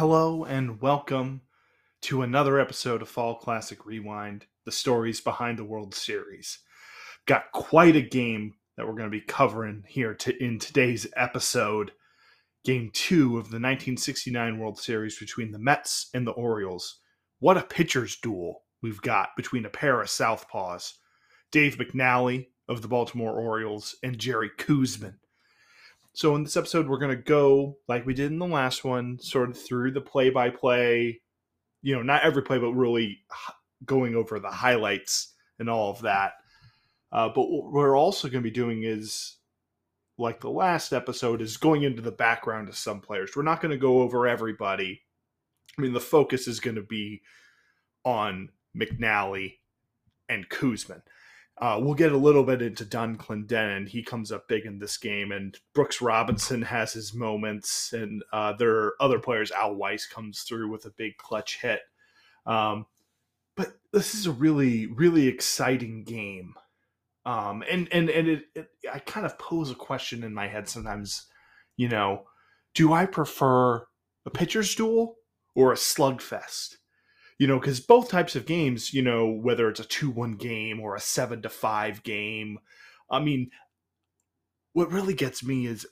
Hello and welcome to another episode of Fall Classic Rewind, the stories behind the World Series. Got quite a game that we're going to be covering here to, in today's episode. Game two of the 1969 World Series between the Mets and the Orioles. What a pitcher's duel we've got between a pair of Southpaws. Dave McNally of the Baltimore Orioles and Jerry Koosman so in this episode, we're going to go like we did in the last one, sort of through the play by play, you know, not every play, but really going over the highlights and all of that. Uh, but what we're also going to be doing is, like the last episode, is going into the background of some players. We're not going to go over everybody. I mean, the focus is going to be on McNally and Koosman. Uh, we'll get a little bit into Don Clendenon. He comes up big in this game, and Brooks Robinson has his moments, and uh, there are other players. Al Weiss comes through with a big clutch hit. Um, but this is a really, really exciting game. Um, and and and it, it, I kind of pose a question in my head sometimes. You know, do I prefer a pitcher's duel or a slugfest? You know, because both types of games, you know, whether it's a 2 1 game or a 7 to 5 game, I mean, what really gets me is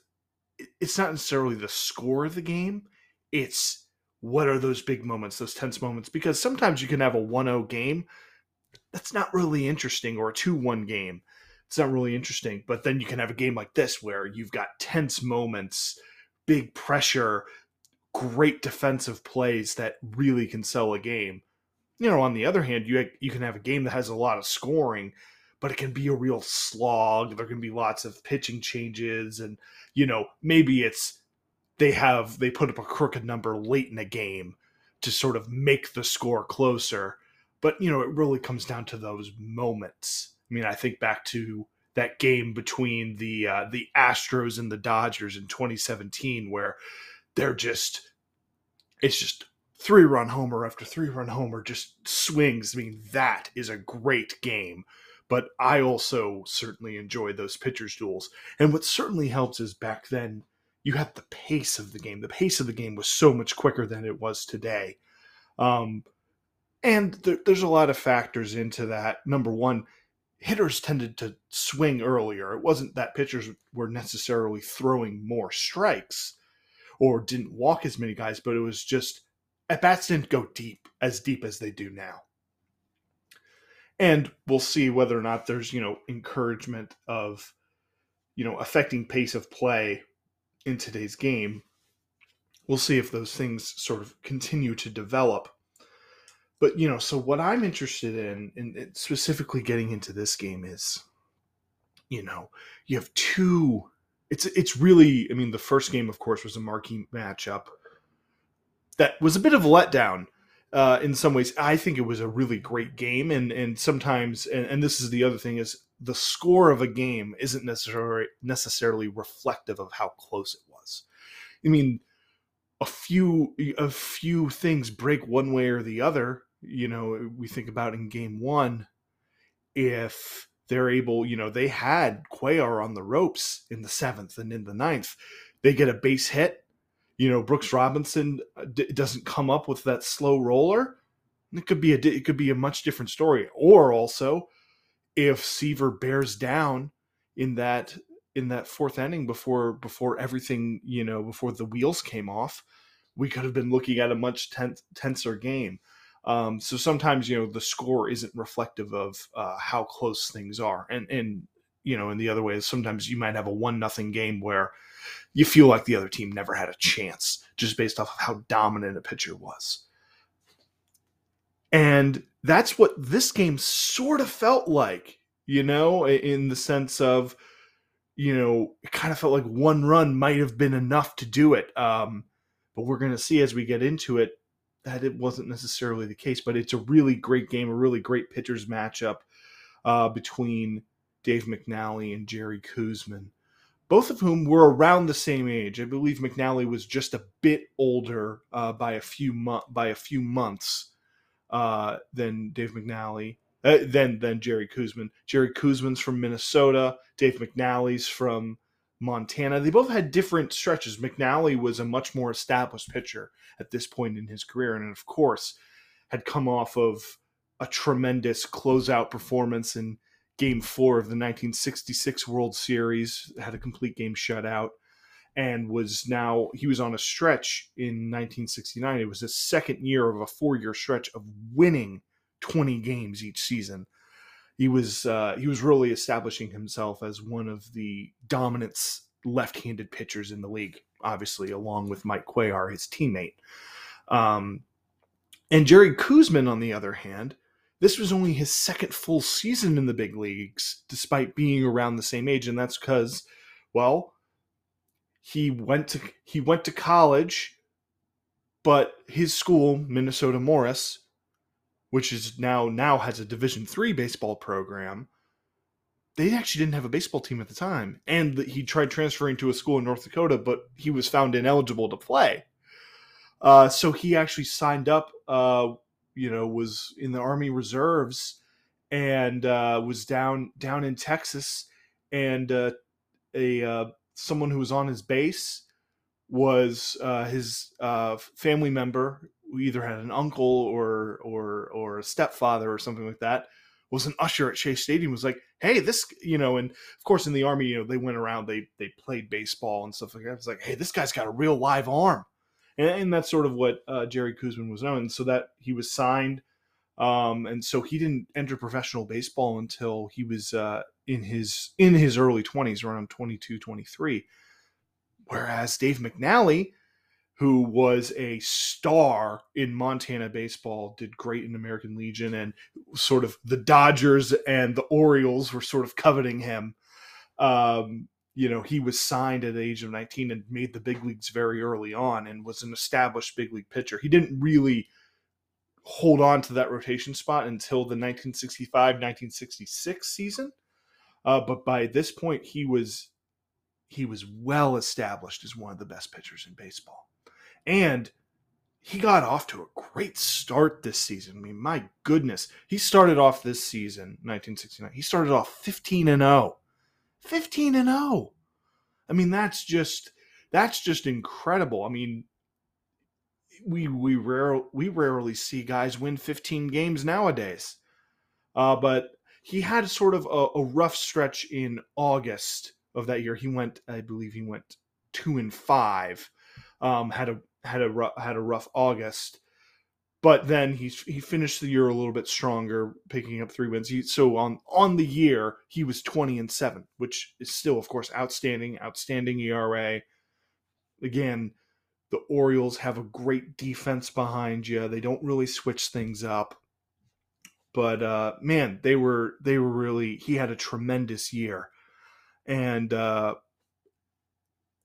it's not necessarily the score of the game, it's what are those big moments, those tense moments, because sometimes you can have a 1 0 game that's not really interesting or a 2 1 game. It's not really interesting, but then you can have a game like this where you've got tense moments, big pressure, great defensive plays that really can sell a game. You know, on the other hand, you you can have a game that has a lot of scoring, but it can be a real slog. There can be lots of pitching changes, and you know maybe it's they have they put up a crooked number late in a game to sort of make the score closer. But you know, it really comes down to those moments. I mean, I think back to that game between the uh, the Astros and the Dodgers in 2017, where they're just it's just three run homer after three run homer just swings. I mean, that is a great game. But I also certainly enjoy those pitchers' duels. And what certainly helps is back then you had the pace of the game. The pace of the game was so much quicker than it was today. Um, and there, there's a lot of factors into that. Number one, hitters tended to swing earlier. It wasn't that pitchers were necessarily throwing more strikes or didn't walk as many guys, but it was just at bats didn't go deep as deep as they do now. And we'll see whether or not there's, you know, encouragement of, you know, affecting pace of play in today's game. We'll see if those things sort of continue to develop. But, you know, so what I'm interested in, in specifically getting into this game is, you know, you have two it's it's really I mean the first game of course was a marquee matchup that was a bit of a letdown uh, in some ways. I think it was a really great game and and sometimes and, and this is the other thing is the score of a game isn't necessarily necessarily reflective of how close it was. I mean a few a few things break one way or the other. You know, we think about in game 1 if they're able, you know, they had Cuellar on the ropes in the seventh and in the ninth. They get a base hit. You know, Brooks Robinson uh, d- doesn't come up with that slow roller. It could be a it could be a much different story. Or also, if Seaver bears down in that in that fourth inning before before everything you know before the wheels came off, we could have been looking at a much tense, tenser game. Um, so sometimes you know the score isn't reflective of uh, how close things are, and and you know in the other way, sometimes you might have a one nothing game where you feel like the other team never had a chance just based off of how dominant a pitcher was. And that's what this game sort of felt like, you know, in the sense of, you know, it kind of felt like one run might have been enough to do it. Um, but we're going to see as we get into it that it wasn't necessarily the case, but it's a really great game, a really great pitchers matchup uh, between Dave McNally and Jerry Koosman, both of whom were around the same age. I believe McNally was just a bit older uh, by a few mo- by a few months uh, than Dave McNally. Uh, than than Jerry Koosman. Jerry Koosman's from Minnesota. Dave McNally's from Montana. They both had different stretches. McNally was a much more established pitcher at this point in his career, and of course, had come off of a tremendous closeout performance in Game Four of the 1966 World Series. Had a complete game shutout, and was now he was on a stretch in 1969. It was his second year of a four-year stretch of winning 20 games each season he was uh, he was really establishing himself as one of the dominant left-handed pitchers in the league, obviously along with Mike Cuellar, his teammate. Um, and Jerry Koosman, on the other hand, this was only his second full season in the big leagues, despite being around the same age, and that's because, well, he went to he went to college, but his school, Minnesota Morris, which is now now has a Division three baseball program. They actually didn't have a baseball team at the time, and he tried transferring to a school in North Dakota, but he was found ineligible to play. Uh, so he actually signed up. Uh, you know, was in the Army Reserves, and uh, was down down in Texas, and uh, a uh, someone who was on his base was uh, his family member either had an uncle or or or a stepfather or something like that was an usher at Shea Stadium was like, hey, this you know, and of course in the army, you know, they went around, they they played baseball and stuff like that. It's like, hey, this guy's got a real live arm, and, and that's sort of what uh, Jerry Koosman was known. So that he was signed, um, and so he didn't enter professional baseball until he was uh, in his in his early twenties, around 22, 23. Whereas Dave McNally who was a star in Montana baseball, did great in American Legion, and sort of the Dodgers and the Orioles were sort of coveting him. Um, you know, he was signed at the age of 19 and made the big leagues very early on and was an established big league pitcher. He didn't really hold on to that rotation spot until the 1965 1966 season. Uh, but by this point, he was he was well established as one of the best pitchers in baseball. And he got off to a great start this season. I mean, my goodness. He started off this season, 1969. He started off 15 and 0. 15 and 0. I mean, that's just that's just incredible. I mean, we we rare we rarely see guys win 15 games nowadays. Uh, but he had sort of a, a rough stretch in August of that year. He went, I believe, he went two and five. Um, had a had a had a rough August, but then he he finished the year a little bit stronger, picking up three wins. He, so on on the year he was twenty and seven, which is still, of course, outstanding, outstanding ERA. Again, the Orioles have a great defense behind you. They don't really switch things up, but uh, man, they were they were really. He had a tremendous year, and uh,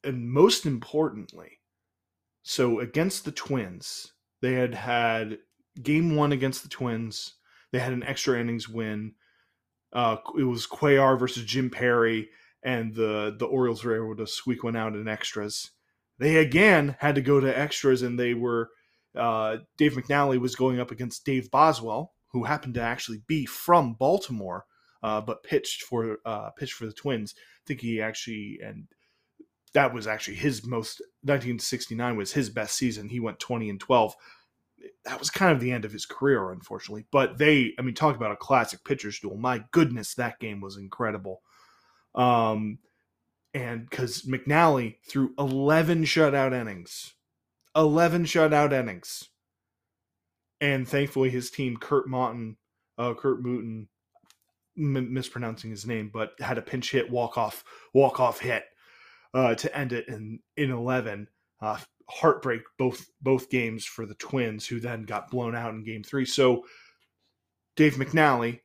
and most importantly, so against the Twins, they had had game one against the Twins. They had an extra innings win. Uh, it was Cuellar versus Jim Perry, and the the Orioles were able to squeak one out in extras. They again had to go to extras, and they were uh, Dave McNally was going up against Dave Boswell, who happened to actually be from Baltimore, uh, but pitched for uh, pitched for the Twins. I think he actually and that was actually his most 1969 was his best season. He went 20 and 12. That was kind of the end of his career, unfortunately. But they, I mean, talk about a classic pitcher's duel. My goodness, that game was incredible. Um, and because McNally threw 11 shutout innings, 11 shutout innings. And thankfully, his team, Kurt Mouton, uh, Kurt Mooten, m- mispronouncing his name, but had a pinch hit walk off walk off hit uh, to end it in in 11. Uh, heartbreak both both games for the Twins, who then got blown out in Game Three. So Dave McNally,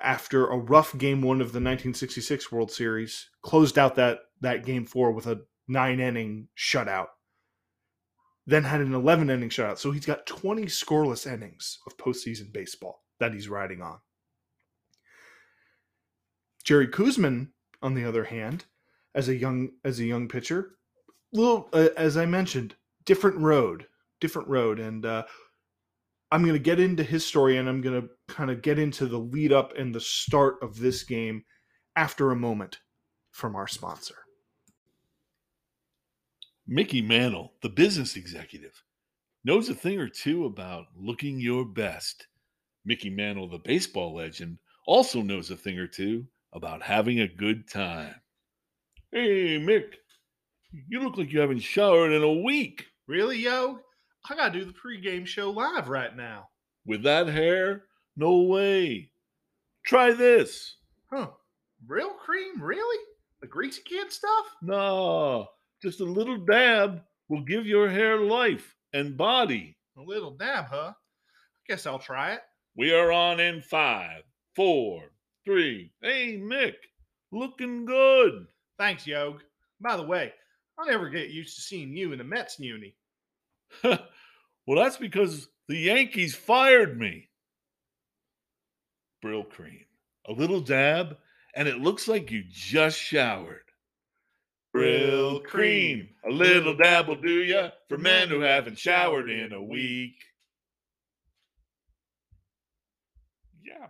after a rough Game One of the 1966 World Series, closed out that that Game Four with a nine inning shutout. Then had an 11 inning shutout. So he's got 20 scoreless innings of postseason baseball that he's riding on. Jerry Koosman, on the other hand, as a young as a young pitcher. Little uh, as I mentioned, different road, different road, and uh, I'm going to get into his story, and I'm going to kind of get into the lead up and the start of this game after a moment from our sponsor. Mickey Mantle, the business executive, knows a thing or two about looking your best. Mickey Mantle, the baseball legend, also knows a thing or two about having a good time. Hey, Mick, you look like you haven't showered in a week. Really, yo? I gotta do the pregame show live right now. With that hair? No way. Try this. Huh. Real cream? Really? The greasy kid stuff? No, just a little dab will give your hair life and body. A little dab, huh? I guess I'll try it. We are on in five, four, three. Hey, Mick, looking good. Thanks, Yog. By the way, I'll never get used to seeing you in the Mets uni. well, that's because the Yankees fired me. Brylcreem. A little dab, and it looks like you just showered. Brylcreem. A little dab will do ya for men who haven't showered in a week. Yeah.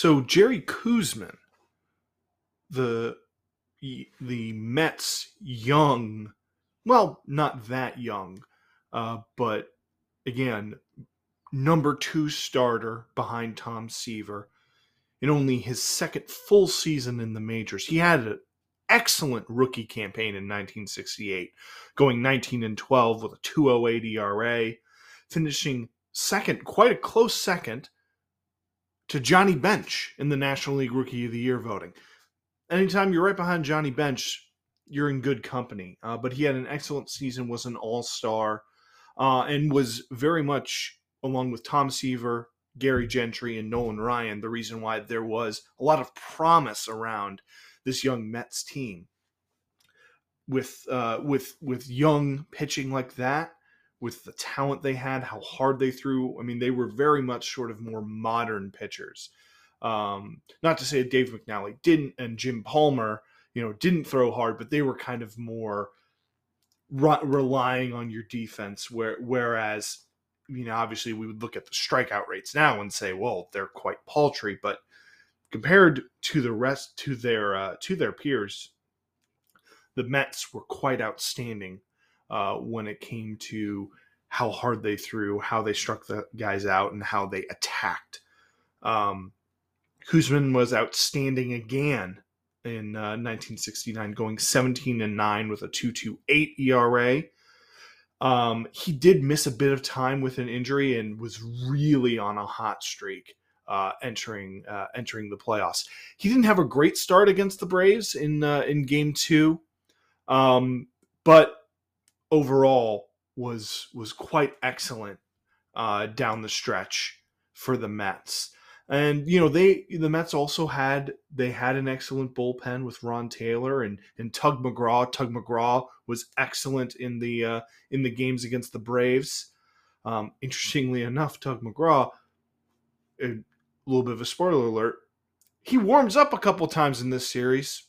So Jerry Koosman, the the Mets young, well, not that young, uh, but again, number two starter behind Tom Seaver in only his second full season in the majors. He had an excellent rookie campaign in 1968, going 19 and 12 with a 208 ERA, finishing second, quite a close second to Johnny Bench in the National League Rookie of the Year voting. Anytime you're right behind Johnny Bench, you're in good company. Uh, but he had an excellent season, was an all star, uh, and was very much, along with Tom Seaver, Gary Gentry, and Nolan Ryan, the reason why there was a lot of promise around this young Mets team. With uh, with with young pitching like that, with the talent they had, how hard they threw. I mean, they were very much sort of more modern pitchers. Um, not to say Dave McNally didn't and Jim Palmer, you know, didn't throw hard, but they were kind of more re- relying on your defense. Where whereas, you know, obviously we would look at the strikeout rates now and say, well, they're quite paltry, but compared to the rest to their uh, to their peers, the Mets were quite outstanding uh, when it came to how hard they threw, how they struck the guys out, and how they attacked. Um, was outstanding again in uh, 1969, going 17 and 9 with a 2.28 ERA. Um, he did miss a bit of time with an injury and was really on a hot streak uh, entering uh, entering the playoffs. He didn't have a great start against the Braves in uh, in Game Two, um, but overall was was quite excellent uh, down the stretch for the Mets. And you know they the Mets also had they had an excellent bullpen with Ron Taylor and and Tug McGraw. Tug McGraw was excellent in the uh, in the games against the Braves. Um, interestingly enough, Tug McGraw, a little bit of a spoiler alert, he warms up a couple times in this series.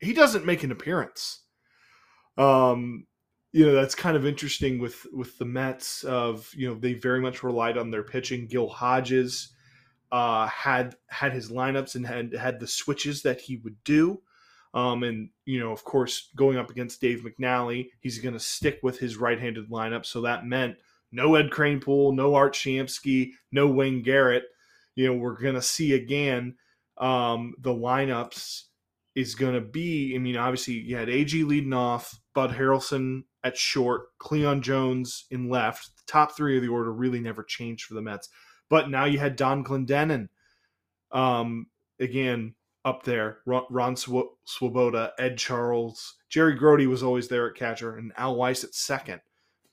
He doesn't make an appearance. Um, you know that's kind of interesting with with the Mets. Of you know they very much relied on their pitching. Gil Hodges uh, had had his lineups and had had the switches that he would do. Um, and you know, of course, going up against Dave McNally, he's going to stick with his right-handed lineup. So that meant no Ed Kranepool, no Art Shamsky, no Wayne Garrett. You know, we're going to see again um, the lineups is going to be. I mean, obviously, you had Agee leading off, Bud Harrelson at short, Cleon Jones in left. The top three of the order really never changed for the Mets. But now you had Don Clendenon, um, again up there. Ron Swoboda, Ed Charles, Jerry Grote was always there at catcher, and Al Weiss at second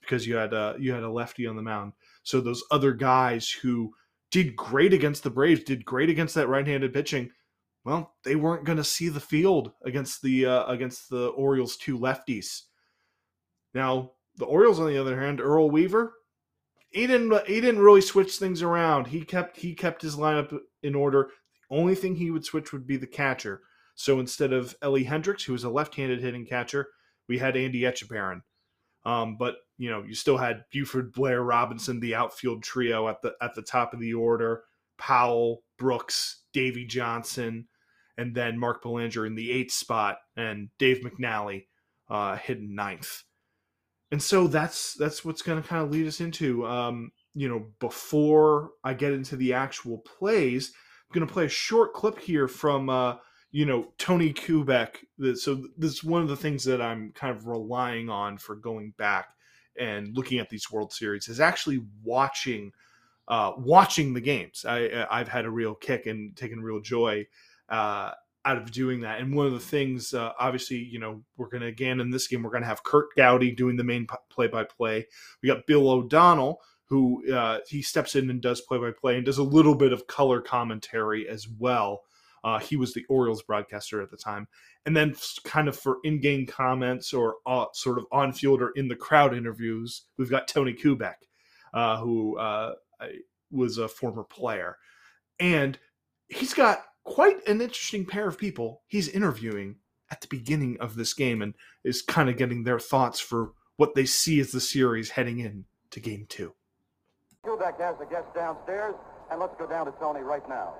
because you had uh, you had a lefty on the mound. So those other guys who did great against the Braves, did great against that right-handed pitching. Well, they weren't going to see the field against the uh, against the Orioles two lefties. Now the Orioles, on the other hand, Earl Weaver, he didn't he didn't really switch things around. He kept he kept his lineup in order. The only thing he would switch would be the catcher. So instead of Ellie Hendricks, who was a left-handed hitting catcher, we had Andy Etchebarren. Um, but you know, you still had Buford, Blair, Robinson, the outfield trio at the at the top of the order. Powell, Brooks, Davy Johnson, and then Mark Belanger in the eighth spot, and Dave McNally uh, hitting ninth. And so that's that's what's going to kind of lead us into. Um, you know, before I get into the actual plays, I'm going to play a short clip here from uh, you know Tony Kubek. So this is one of the things that I'm kind of relying on for going back and looking at these World Series is actually watching uh, watching the games. I I've had a real kick and taken real joy uh, out of doing that. And one of the things, uh, obviously, you know, we're going to again in this game, we're going to have Curt Gowdy doing the main play by play. We got Bill O'Donnell, who uh, he steps in and does play by play and does a little bit of color commentary as well. Uh, he was the Orioles broadcaster at the time. And then, kind of for in game comments or uh, sort of on field or in the crowd interviews, we've got Tony Kubek, uh, who uh, was a former player. And he's got quite an interesting pair of people he's interviewing at the beginning of this game and is kind of getting their thoughts for what they see as the series heading in to game two. Kubek has the guest downstairs, and let's go down to Tony right now.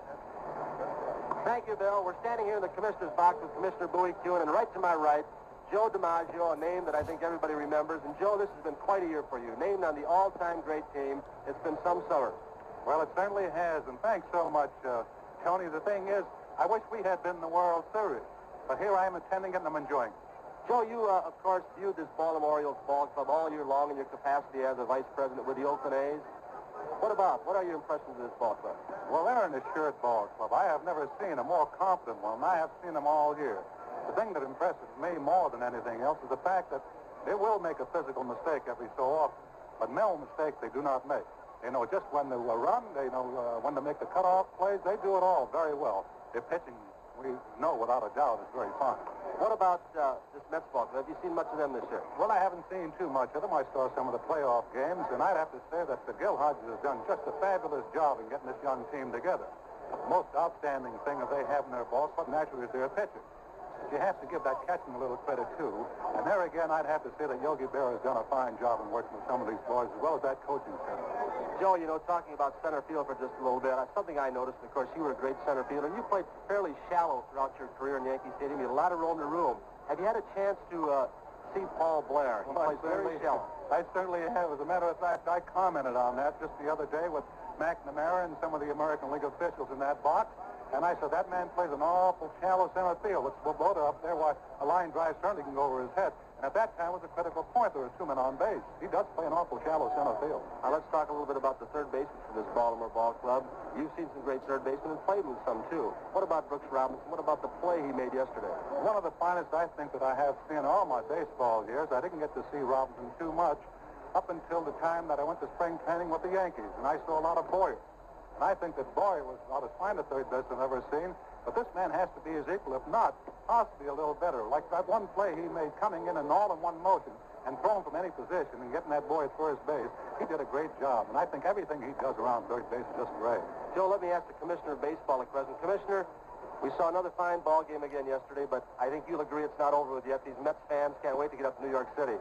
Thank you, Bill. We're standing here in the commissioner's box with Commissioner Bowie Kuhn, and right to my right, Joe DiMaggio, a name that I think everybody remembers. And Joe, this has been quite a year for you. Named on the all-time great team, it's been some summer. Well, it certainly has, and thanks so much, uh, Tony. The thing is, I wish we had been in the World Series, but here I am attending it and I'm enjoying it. Joe, you, uh, of course, viewed this Baltimore Orioles ball club all year long in your capacity as a vice president with the Oakland A's. What about? What are your impressions of this ball club? Well, they're an assured ball club. I have never seen a more confident one. I have seen them all year. The thing that impresses me more than anything else is the fact that they will make a physical mistake every so often, but no mistake they do not make. They know just when to run. They know uh, when to make the cutoff plays. They do it all very well. Their pitching, we know without a doubt, is very fine. What about uh, this Mets ball club? Have you seen much of them this year? Well, I haven't seen too much of them. I saw some of the playoff games, and I'd have to say that the Gil Hodges has done just a fabulous job in getting this young team together. The most outstanding thing that they have in their ball club, naturally, is their pitching. You have to give that catching a little credit, too. And there again, I'd have to say that Yogi Berra has done a fine job in working with some of these boys, as well as that coaching staff. Joe, you know, talking about center field for just a little bit, something I noticed, of course, you were a great center fielder, and you played fairly shallow throughout your career in Yankee Stadium. You had a lot of room in the room. Have you had a chance to uh, see Paul Blair? He well, plays very shallow. I certainly have. As a matter of fact, I commented on that just the other day with McNamara and some of the American League officials in that box. And I said, that man plays an awful shallow center field. Let's load up there while a line drive certainly can go over his head. And at that time was a critical point. There were two men on base. He does play an awful shallow center field. Now let's talk a little bit about the third baseman for this Baltimore ball club. You've seen some great third basemen and played with some too. What about Brooks Robinson? What about the play he made yesterday? One of the finest I think that I have seen in all my baseball years. I didn't get to see Robinson too much up until the time that I went to spring training with the Yankees, and I saw a lot of Boyer. And I think that Boyer was about as fine a third baseman I've ever seen. But this man has to be his equal, if not, possibly a little better. Like that one play he made coming in and all in one motion and throwing from any position and getting that boy at first base. He did a great job. And I think everything he does around third base is just great. Joe, let me ask the commissioner of baseball at present. Commissioner, we saw another fine ball game again yesterday, but I think you'll agree it's not over with yet. These Mets fans can't wait to get up to New York City.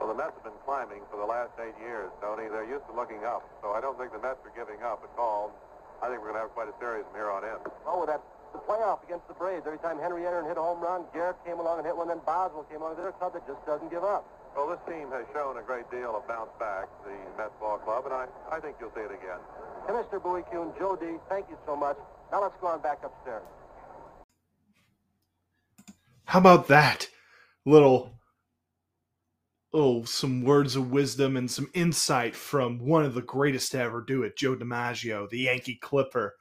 Well, the Mets have been climbing for the last eight years, Tony. They're used to looking up, so I don't think the Mets are giving up at all. I think we're going to have quite a series from here on in. Oh, that's the playoff against the Braves. Every time Henry entered and hit a home run, Garrett came along and hit one, then Boswell came along. They're a club that just doesn't give up. Well, this team has shown a great deal of bounce back, the Mets ball club, and I, I think you'll see it again. Commissioner Bowie Kuhn, Joe D, thank you so much. Now let's go on back upstairs. How about that little oh, some words of wisdom and some insight from one of the greatest to ever do it, Joe DiMaggio, the Yankee Clipper.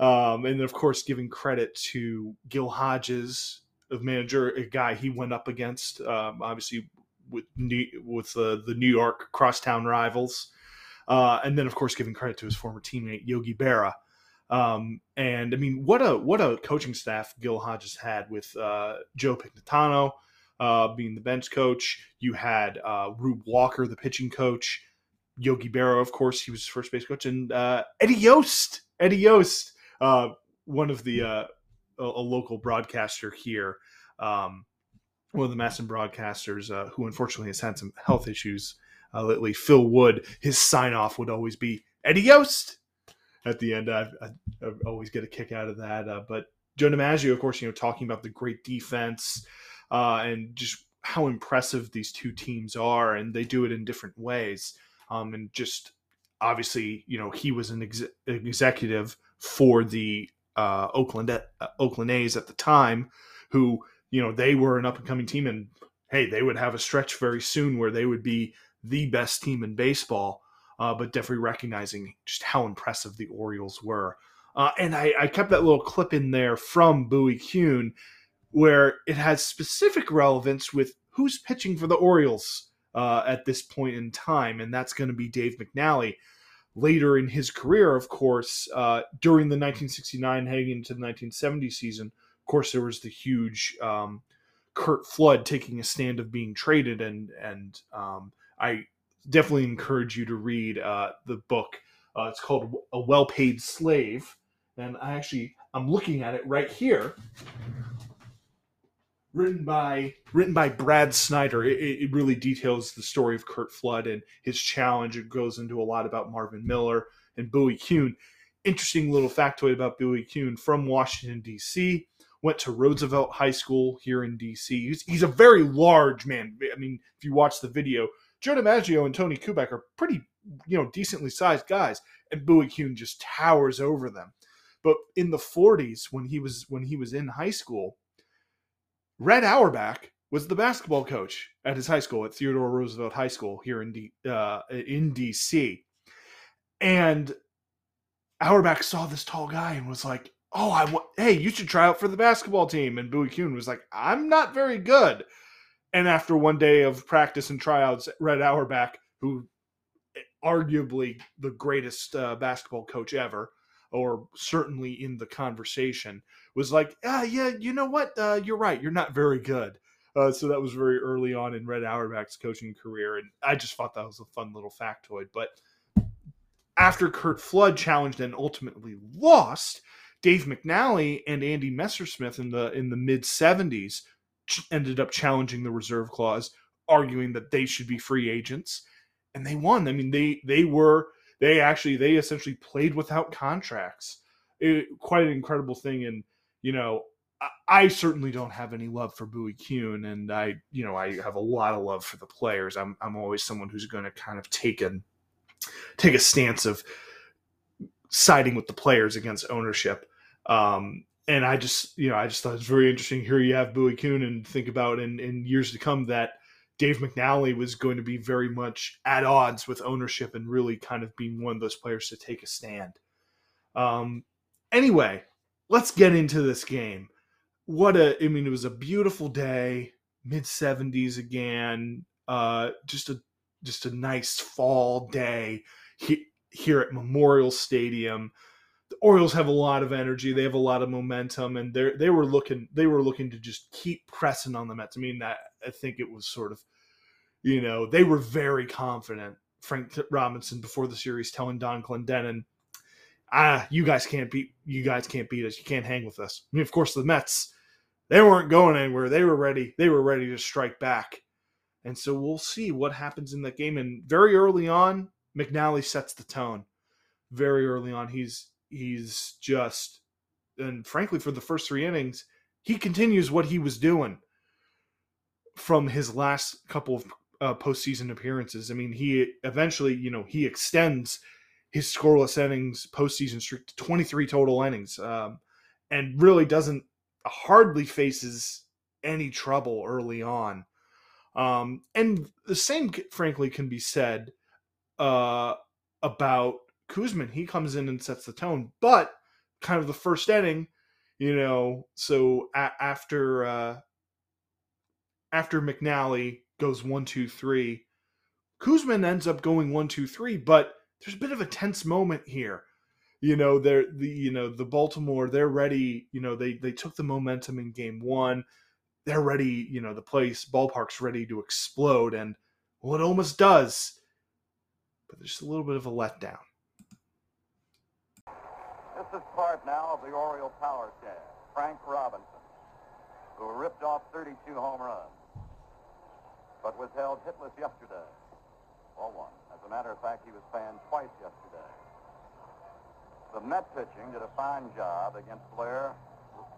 Um, and then of course, giving credit to Gil Hodges, of manager, a guy he went up against, um, obviously with New, with uh, the New York crosstown rivals, uh, and then of course giving credit to his former teammate Yogi Berra. Um, and I mean, what a what a coaching staff Gil Hodges had with uh, Joe Pignatano, uh, being the bench coach. You had uh, Rube Walker, the pitching coach. Yogi Berra, of course, he was first base coach, and uh, Eddie Yost, Eddie Yost, uh, one of the uh, a, a, local broadcaster here, um, one of the MASN broadcasters uh, who unfortunately has had some health issues lately. Phil Wood, his sign off would always be Eddie Yost at the end. I, I, I always get a kick out of that, but Joe DiMaggio, of course, you know, talking about the great defense uh, and just how impressive these two teams are, and they do it in different ways. Um, and just obviously, you know, he was an ex- executive for the uh, Oakland uh, Oakland A's at the time, who you know they were an up and coming team, and hey, they would have a stretch very soon where they would be the best team in baseball. Uh, but definitely recognizing just how impressive the Orioles were. Uh, and I, I, kept that little clip in there from Bowie Kuhn where it has specific relevance with who's pitching for the Orioles uh, at this point in time, and that's going to be Dave McNally. Later in his career, of course, uh, during the 1969 heading into the 1970 season, of course, there was the huge um, Curt Flood taking a stand of being traded, and and um, I definitely encourage you to read uh, the book. Uh, it's called A Well Paid Slave, and I actually I'm looking at it right here written by written by Brad Snyder. It, it, really details the story of Curt Flood and his challenge. It goes into a lot about Marvin Miller and Bowie Kuhn. Interesting little factoid about Bowie Kuhn from Washington D.C. Went to Roosevelt High School here in D.C. He's, he's a very large man. I mean, if you watch the video, Joe DiMaggio and Tony Kubek are pretty, you know, decently sized guys, and Bowie Kuhn just towers over them. But in the 40s, when he was when he was in high school, Red Auerbach was the basketball coach at his high school at Theodore Roosevelt High School here in D, uh, in DC, and Auerbach saw this tall guy and was like, "Oh, I. Hey, you should try out for the basketball team." And Bowie Kuhn was like, "I'm not very good." And after one day of practice and tryouts, Red Auerbach, who eh, arguably the greatest uh, basketball coach ever, or certainly in the conversation, was like, ah, yeah, you know what? Uh, you're right. You're not very good. Uh, so that was very early on in Red Auerbach's coaching career. And I just thought that was a fun little factoid. But after Curt Flood challenged and ultimately lost, Dave McNally and Andy Messersmith in the in the mid 70s ended up challenging the reserve clause, arguing that they should be free agents. And they won. I mean, they they were they actually they essentially played without contracts. It, quite an incredible thing. And you know, I, I, certainly don't have any love for Bowie Kuhn, and I you know I have a lot of love for the players. I'm I'm always someone who's going to kind of take a take a stance of siding with the players against ownership. Um, and I just, you know, I just thought it's very interesting. Here you have Bowie Kuhn, and think about in, in years to come that Dave McNally was going to be very much at odds with ownership and really kind of being one of those players to take a stand. Um, anyway, let's get into this game. What a, I mean, it was a beautiful day, mid 70s again. Uh, just a, just a nice fall day here at Memorial Stadium. The Orioles have a lot of energy. They have a lot of momentum, and they they were looking they were looking to just keep pressing on the Mets. I mean, that I think it was sort of, you know, they were very confident. Frank Robinson before the series telling Don Clendenon, ah, you guys can't beat you guys can't beat us. You can't hang with us. I mean, of course, the Mets they weren't going anywhere. They were ready. They were ready to strike back. And so we'll see what happens in that game. And very early on, McNally sets the tone. Very early on, he's he's just and frankly for the first three innings, he continues what he was doing from his last couple of uh, postseason appearances. I mean, he eventually, you know, he extends his scoreless innings postseason streak to 23 total innings, um, and really doesn't hardly faces any trouble early on. Um, and the same, frankly, can be said uh, about Koosman. He comes in and sets the tone, but kind of the first inning, you know. So a- after uh, after McNally goes one, two, three, Koosman ends up going one, two, three, but there's a bit of a tense moment here. You know, they're the you know the Baltimore they're ready. You know they they took the momentum in game one. They're ready. You know the place ballpark's ready to explode, and well, it almost does. But there's a little bit of a letdown. This is part now of the Oriole power cast. Frank Robinson, who ripped off 32 home runs, but was held hitless yesterday. Ball one. As a matter of fact, he was fanned twice yesterday. The Met pitching did a fine job against Blair,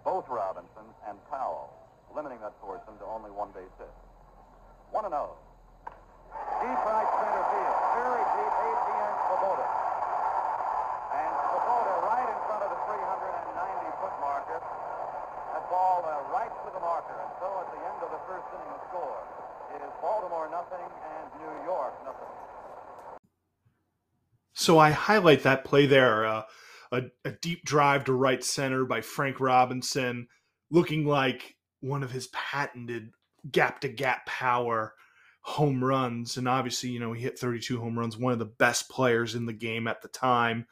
both Robinson and Powell, limiting that foursome to only one base hit. 1 and 0. Deep right center field. Very deep, 18 Swoboda. And Swoboda right in front of the 390 foot marker. That ball uh, right to the marker. And so at the end of the first inning, the score is Baltimore nothing and New York nothing. So I highlight that play there. Uh, a, a deep drive to right center by Frank Robinson, looking like one of his patented gap to gap power home runs. And obviously, you know, he hit 32 home runs, one of the best players in the game at the time.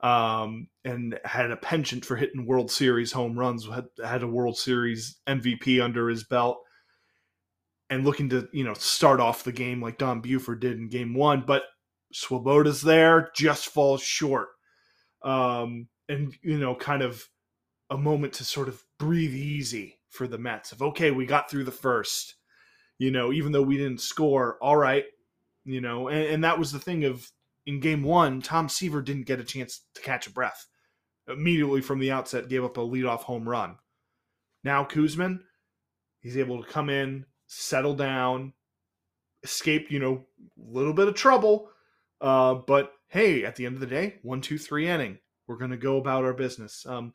Um, and had a penchant for hitting World Series home runs, had, had a World Series MVP under his belt, and looking to, you know, start off the game like Don Buford did in game one. But Swoboda's there, just falls short. Um, and, you know, kind of a moment to sort of breathe easy for the Mets of, okay, we got through the first you know, even though we didn't score, all right, you know, and, and that was the thing of in game one, Tom Seaver didn't get a chance to catch a breath. Immediately from the outset, gave up a leadoff home run. Now Koosman, he's able to come in, settle down, escape, you know, a little bit of trouble. Uh, but hey, at the end of the day, one, two, three inning. We're going to go about our business. Um,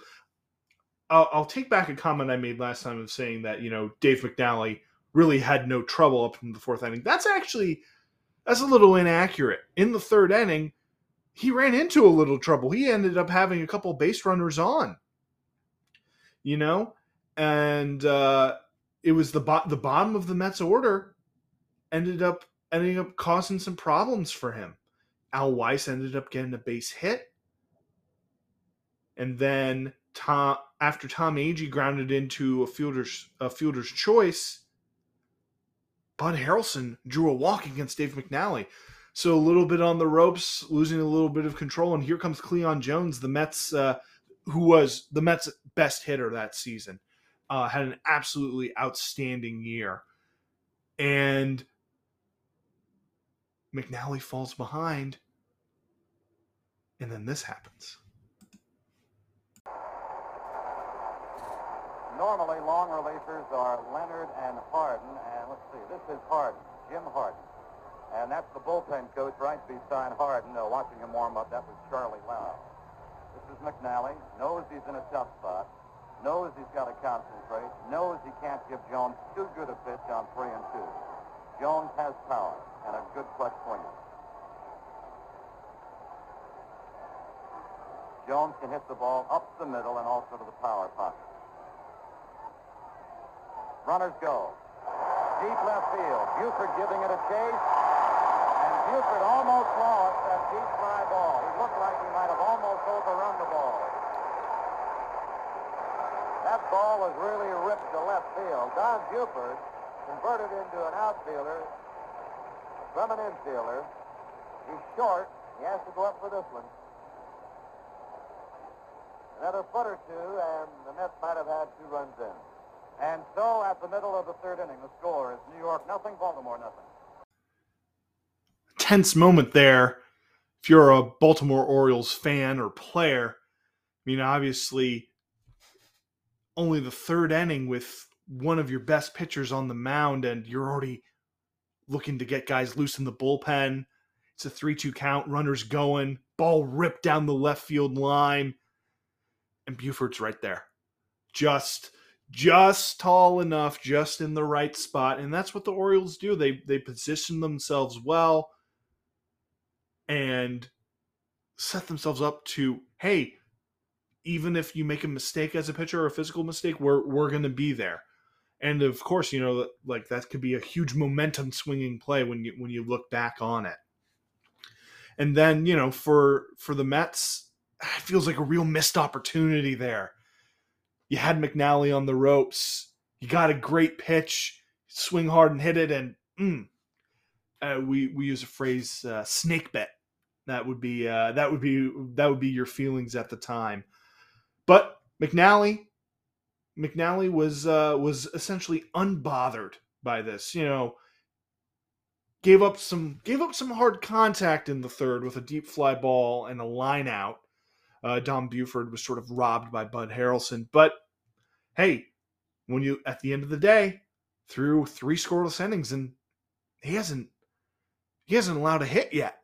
I'll, I'll, take back a comment I made last time of saying that, you know, Dave McNally really had no trouble up in the fourth inning. That's actually that's a little inaccurate. In the third inning, he ran into a little trouble. He ended up having a couple base runners on. You know, and uh, it was the bo- the bottom of the Mets order ended up ending up causing some problems for him. Al Weiss ended up getting a base hit, and then Tom after Tom Agee grounded into a fielder's a fielder's choice, Bud Harrelson drew a walk against Dave McNally. So a little bit on the ropes, losing a little bit of control, and here comes Cleon Jones, the Mets, uh, who was the Mets' best hitter that season, uh, had an absolutely outstanding year, and McNally falls behind, and then this happens. Normally, long relievers are Leonhard and Hardin, and let's see, this is Hardin, Jim Hardin. And that's the bullpen coach right beside Hardin, uh, watching him warm up. That was Charlie Lau. This is McNally, knows he's in a tough spot, knows he's got to concentrate, knows he can't give Jones too good a pitch on three and two. Jones has power and a good clutch swing. Jones can hit the ball up the middle and also to the power pocket. Runners go. Deep left field. Buford giving it a chase. And Buford almost lost that deep fly ball. He looked like he might have almost overrun the ball. That ball was really ripped to left field. Don Buford converted into an outfielder from an infielder. He's short. He has to go up for this one. Another foot or two, and the Mets might have had two runs in. And so at the middle of the third inning, the score is New York nothing, Baltimore nothing. Tense moment there. If you're a Baltimore Orioles fan or player, I mean, obviously, only the third inning with one of your best pitchers on the mound, and you're already looking to get guys loose in the bullpen. It's a 3 2 count, runners going, ball ripped down the left field line, and Buford's right there. Just just tall enough, just in the right spot, and that's what the Orioles do. They they position themselves well and set themselves up to hey, even if you make a mistake as a pitcher or a physical mistake, we're we're to be there. And of course, you know like that could be a huge momentum swinging play when you when you look back on it. And then, you know, for for the Mets, it feels like a real missed opportunity there you had McNally on the ropes. You got a great pitch, swing hard and hit it, and mm, uh, we we use a phrase uh, snake bet. That would be uh, that would be that would be your feelings at the time. But McNally, McNally was uh, was essentially unbothered by this. You know, gave up some gave up some hard contact in the third with a deep fly ball and a line out uh, Dom Buford was sort of robbed by Bud Harrelson. But hey, when you at the end of the day, through three scoreless innings, and he hasn't he hasn't allowed a hit yet.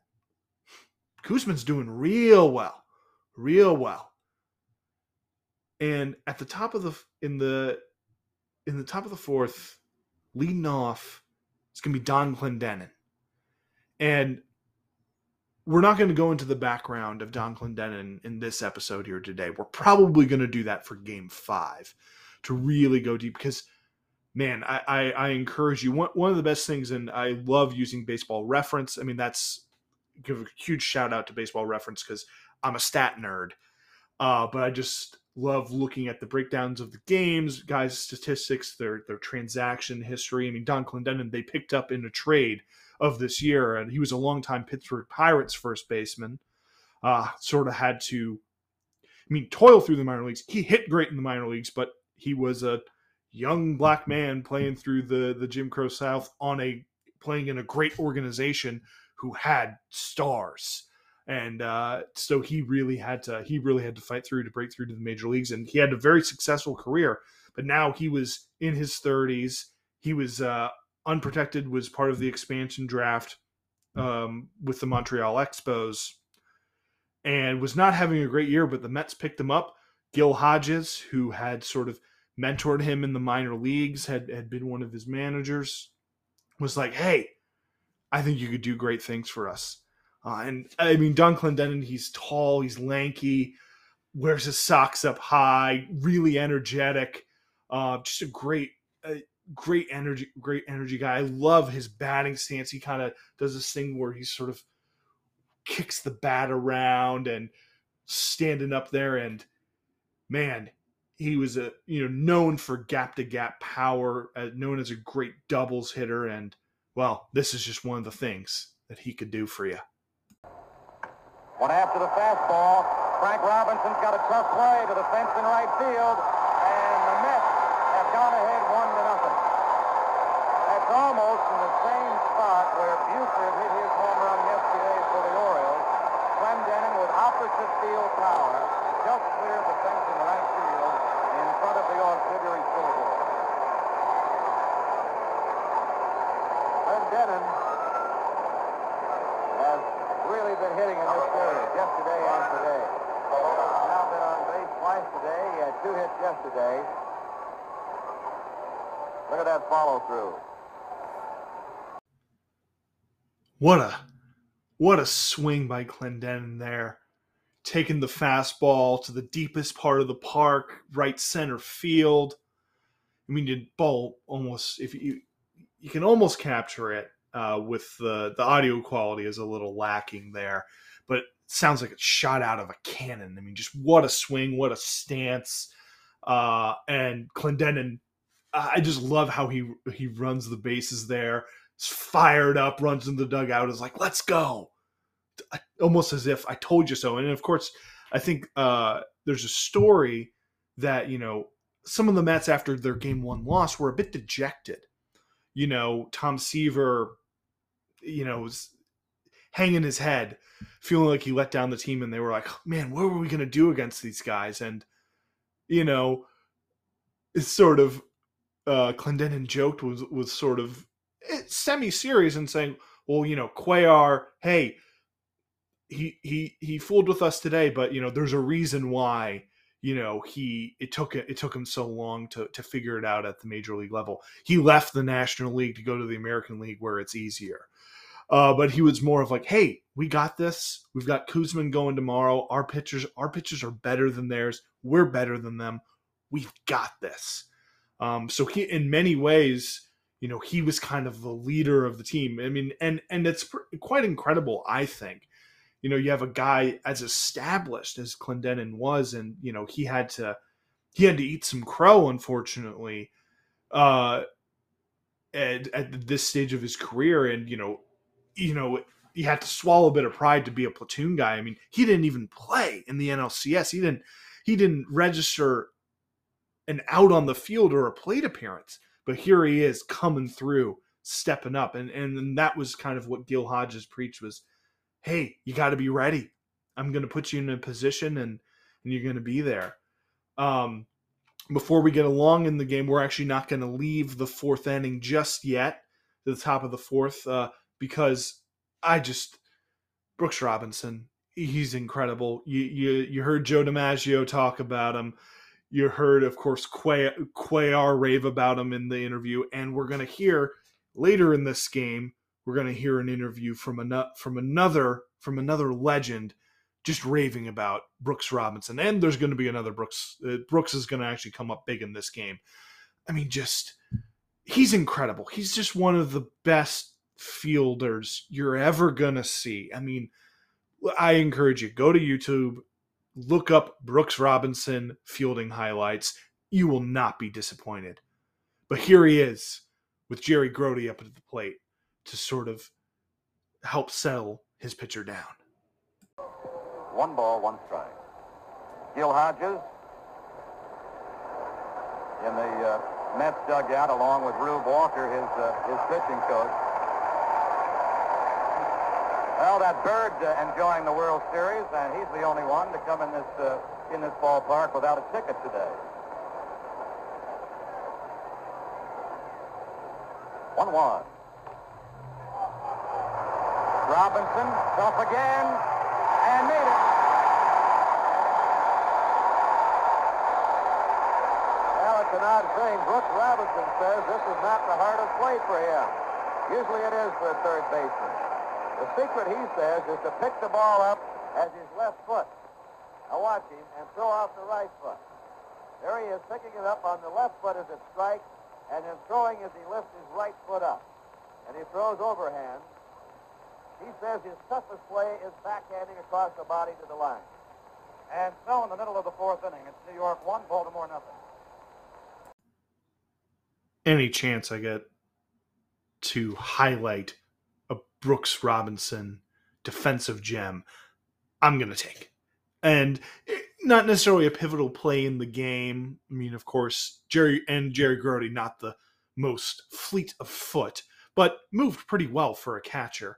Koosman's doing real well, real well. And at the top of the in the in the top of the fourth, leading off, it's gonna be Donn Clendenon. And we're not going to go into the background of Donn Clendenon in this episode here today. We're probably going to do that for game five to really go deep because man, I, I, I, encourage you. One, one of the best things, and I love using baseball reference. I mean, that's give a huge shout out to baseball reference because I'm a stat nerd. Uh, but I just love looking at the breakdowns of the games, guys' statistics, their their transaction history. I mean, Donn Clendenon they picked up in a trade of this year, and he was a longtime Pittsburgh Pirates first baseman. Uh, sort of had to, I mean, toil through the minor leagues. He hit great in the minor leagues, but he was a young black man playing through the the Jim Crow South on a playing in a great organization who had stars and uh, so he really had to he really had to fight through to break through to the major leagues. And he had a very successful career but now he was in his 30s he was uh, unprotected was part of the expansion draft um, with the montreal expos and was not having a great year but the mets picked him up. Gil hodges who had sort of mentored him in the minor leagues had, had been one of his managers was like hey i think you could do great things for us uh, and I mean, Donn Clendenon, he's tall, he's lanky, wears his socks up high, really energetic. Uh, just a great, great energy, great energy guy. I love his batting stance. He kind of does this thing where he sort of kicks the bat around and standing up there. And man, he was a you know known for gap to gap power, uh, known as a great doubles hitter. And well, this is just one of the things that he could do for you. One after the fastball. Frank Robinson's got a tough play to the fence in right field, and the Mets have gone ahead one to nothing. That's almost in the same spot where Buford hit his home run yesterday for the Orioles. Clendenon with opposite field power just cleared the fence in right field in front of the auxiliary scoreboard. Clendenon has really been hitting in this series yesterday and today. Now been on base twice today. He had two hits yesterday. Look at that follow through. What a what a swing by Clendenon there. Taking the fastball to the deepest part of the park, right center field. I mean, the ball almost if you you can almost capture it uh, with the the audio quality is a little lacking there, but sounds like it's shot out of a cannon. I mean, just what a swing, what a stance, uh, and Clendenon. I just love how he he runs the bases there. He's fired up, runs in the dugout, is like, "Let's go!" Almost as if I told you so. And of course, I think uh, there's a story that you know some of the Mets after their game one loss were a bit dejected. You know, Tom Seaver you know, was hanging his head, feeling like he let down the team, and they were like, "Man, what were we gonna do against these guys?" And you know, it's sort of uh, Clendenon joked was was sort of eh, semi serious and saying, "Well, you know, Cuellar, hey, he he he fooled with us today, but you know, there's a reason why." you know he it took it took him so long to to figure it out at the major league level he left the national league to go to the american league where it's easier uh, but he was more of like, "Hey, we got this. We've got Koosman going tomorrow. Our pitchers, our pitchers are better than theirs. We're better than them. We've got this." Um, so he, in many ways, you know, he was kind of the leader of the team. I mean, and and it's pr- quite incredible, I think. You know, you have a guy as established as Clendenon was, and you know, he had to he had to eat some crow, unfortunately, uh, at, at this stage of his career, and you know, you know, he had to swallow a bit of pride to be a platoon guy. I mean, he didn't even play in the NLCS. He didn't he didn't register an out on the field or a plate appearance. But here he is coming through, stepping up. And and that was kind of what Gil Hodges preached was, hey, you got to be ready. I'm going to put you in a position and and you're going to be there. Um, before we get along in the game, we're actually not going to leave the fourth inning just yet to the top of the fourth uh, because I just Brooks Robinson, he's incredible. You you you heard Joe DiMaggio talk about him. You heard, of course, Cuellar rave about him in the interview, and we're going to hear later in this game. We're going to hear an interview from another from another from another legend, just raving about Brooks Robinson. And there's going to be another Brooks. Uh, Brooks is going to actually come up big in this game. I mean, just he's incredible. He's just one of the best fielders you're ever going to see. I mean, I encourage you go to YouTube, look up Brooks Robinson fielding highlights. You will not be disappointed. But here he is with Jerry Grote up at the plate to sort of help settle his pitcher down. One ball, one strike. Gil Hodges in the uh, Mets dugout along with Rube Walker, his uh, his pitching coach. Well, that Bird uh, enjoying the World Series, and he's the only one to come in this uh, in this ballpark without a ticket today. One one. Robinson, tough again, and made it. Well, it's an odd thing. Brooks Robinson says this is not the hardest play for him. Usually it is for a third baseman. The secret, he says, is to pick the ball up as his left foot. Now watch him and throw off the right foot. There he is picking it up on the left foot as it strikes and then throwing as he lifts his right foot up. And he throws overhand. He says his toughest play is backhanding across the body to the line. And so in the middle of the fourth inning, it's New York 1, Baltimore nothing. Any chance I get to highlight Brooks Robinson defensive gem, I'm going to take. And not necessarily a pivotal play in the game. I mean, of course, Jerry and Jerry Grote, not the most fleet of foot, but moved pretty well for a catcher.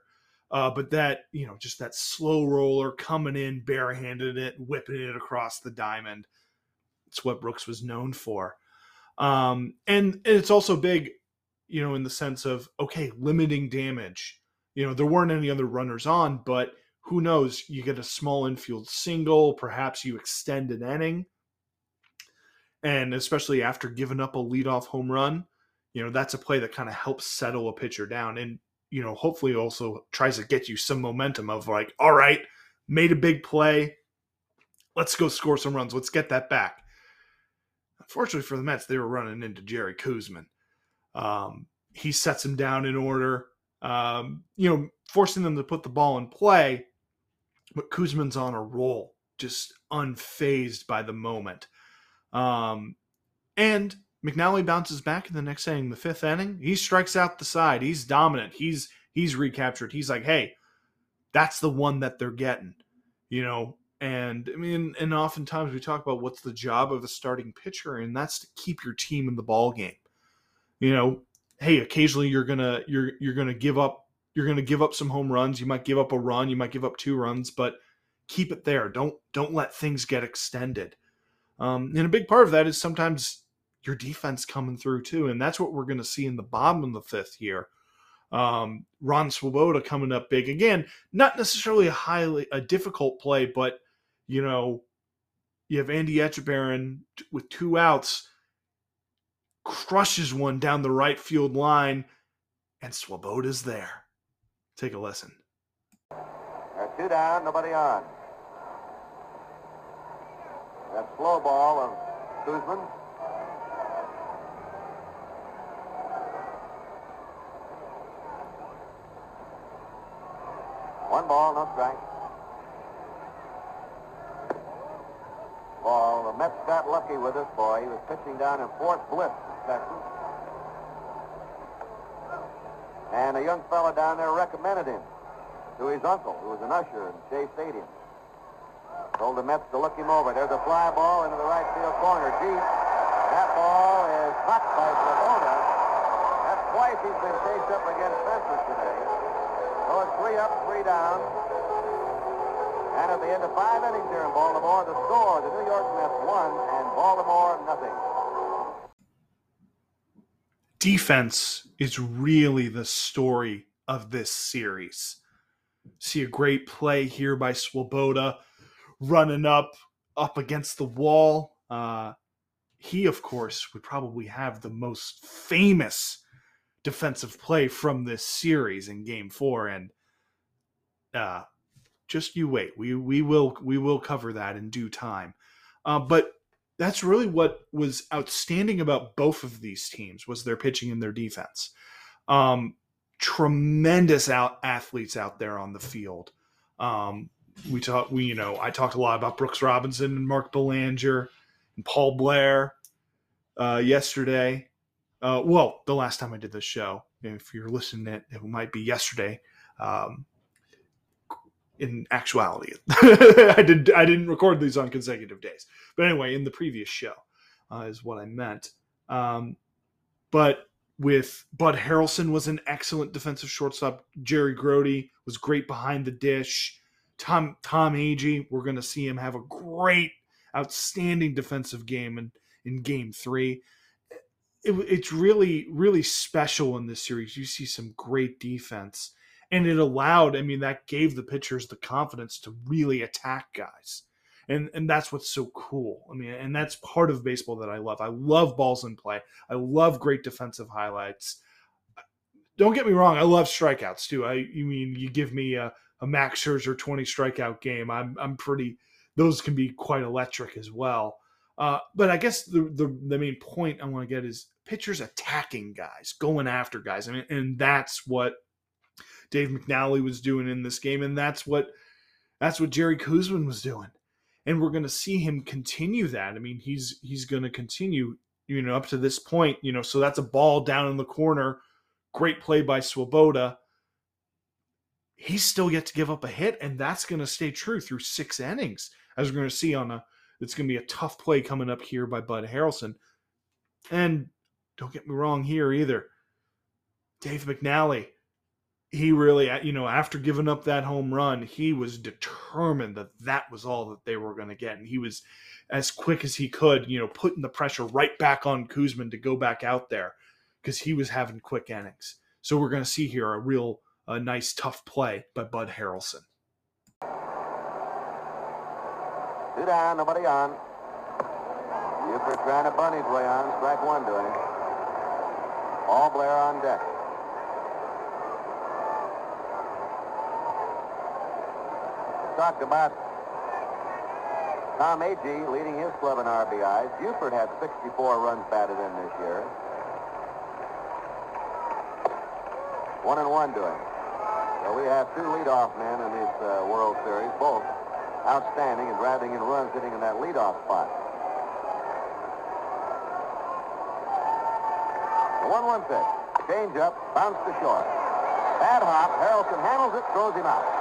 Uh, but that, you know, just that slow roller coming in, barehanded it, whipping it across the diamond. It's what Brooks was known for. Um, and, and it's also big, you know, in the sense of, okay, limiting damage you know, there weren't any other runners on, but who knows? You get a small infield single, perhaps you extend an inning. And especially after giving up a leadoff home run, you know, that's a play that kind of helps settle a pitcher down. And, you know, hopefully also tries to get you some momentum of like, all right, made a big play. Let's go score some runs. Let's get that back. Unfortunately for the Mets, they were running into Jerry Koosman. Um, he sets him down in order um, you know, forcing them to put the ball in play. But Koosman's on a roll, just unfazed by the moment. Um, and McNally bounces back in the next inning, the fifth inning. He strikes out the side. He's dominant. He's he's recaptured. He's like, hey, that's the one that they're getting, you know. And I mean, and oftentimes we talk about what's the job of a starting pitcher, and that's to keep your team in the ball game. You know, hey, occasionally you're gonna you're you're gonna give up you're gonna give up some home runs. You might give up a run. You might give up two runs, but keep it there. Don't don't let things get extended. Um, and a big part of that is sometimes your defense coming through too, and that's what we're going to see in the bottom of the fifth here. Um, Ron Swoboda coming up big again. Not necessarily a highly a difficult play, but you know, you have Andy Etchebarren with two outs crushes one down the right field line, and Swoboda's there. Take a listen. Two down, nobody on. That slow ball of Koosman. One ball, no strike. Ball. The Mets got lucky with this boy. He was pitching down in Fort Bliss. Texas. And a young fellow down there recommended him to his uncle, who was an usher in Shea Stadium. Told the Mets to look him over. There's a fly ball into the right field corner. Deep. That ball is hot by Swoboda. That's twice he's been chased up against fences today. So it's three up, three down. And at the end of five innings here in Baltimore, the score, the New York Mets won, and Baltimore nothing. defense is really the story of this series. See a great play here by Swoboda running up up against the wall. Uh, he, of course, would probably have the most famous defensive play from this series in Game Four, and uh, just you wait. We we will we will cover that in due time. Uh, but that's really what was outstanding about both of these teams was their pitching and their defense. Um, tremendous out athletes out there on the field. Um, we talked, we you know, I talked a lot about Brooks Robinson and Mark Belanger and Paul Blair uh, yesterday. Uh, well, the last time I did this show, if you're listening, it, it might be yesterday. Um, in actuality, I did I didn't record these on consecutive days, but anyway, in the previous show uh, is what I meant. Um, but with Bud Harrelson was an excellent defensive shortstop. Jerry Grote was great behind the dish. Tom Tom Agee, we're going to see him have a great, outstanding defensive game in in Game Three. It, it's really really special in this series. You see some great defense, and it allowed. I mean, that gave the pitchers the confidence to really attack guys. And, and that's what's so cool. I mean, and that's part of baseball that I love. I love balls in play. I love great defensive highlights don't get me wrong, I love strikeouts too. I you mean you give me a, a Max Scherzer 20 strikeout game, I'm I'm pretty those can be quite electric as well. Uh, but I guess the, the the main point I want to get is pitchers attacking guys, going after guys. I mean, and that's what Dave McNally was doing in this game, and that's what that's what Jerry Koosman was doing. And we're going to see him continue that. I mean, he's he's going to continue, you know, up to this point, you know. So that's a ball down in the corner. Great play by Swoboda he's still yet to give up a hit, and that's going to stay true through six innings, as we're going to see on a. It's going to be a tough play coming up here by Bud Harrelson, and don't get me wrong here either. Dave McNally, he really, you know, after giving up that home run, he was determined that that was all that they were going to get, and he was as quick as he could, you know, putting the pressure right back on Koosman to go back out there because he was having quick innings. So we're going to see here a real a nice tough play by Bud Harrelson. Two down, nobody on. Buford trying to bunt way on. Strike one to him. All Blair on deck. Talked about Tom Agee leading his club in RBIs. Buford had 64 runs batted in this year. One and one to him. So we have two leadoff men in this uh, World Series, both outstanding and driving in runs hitting in that leadoff spot. The 1-1 pitch. Change up, bounce to short. Bad hop. Harrelson handles it, throws him out.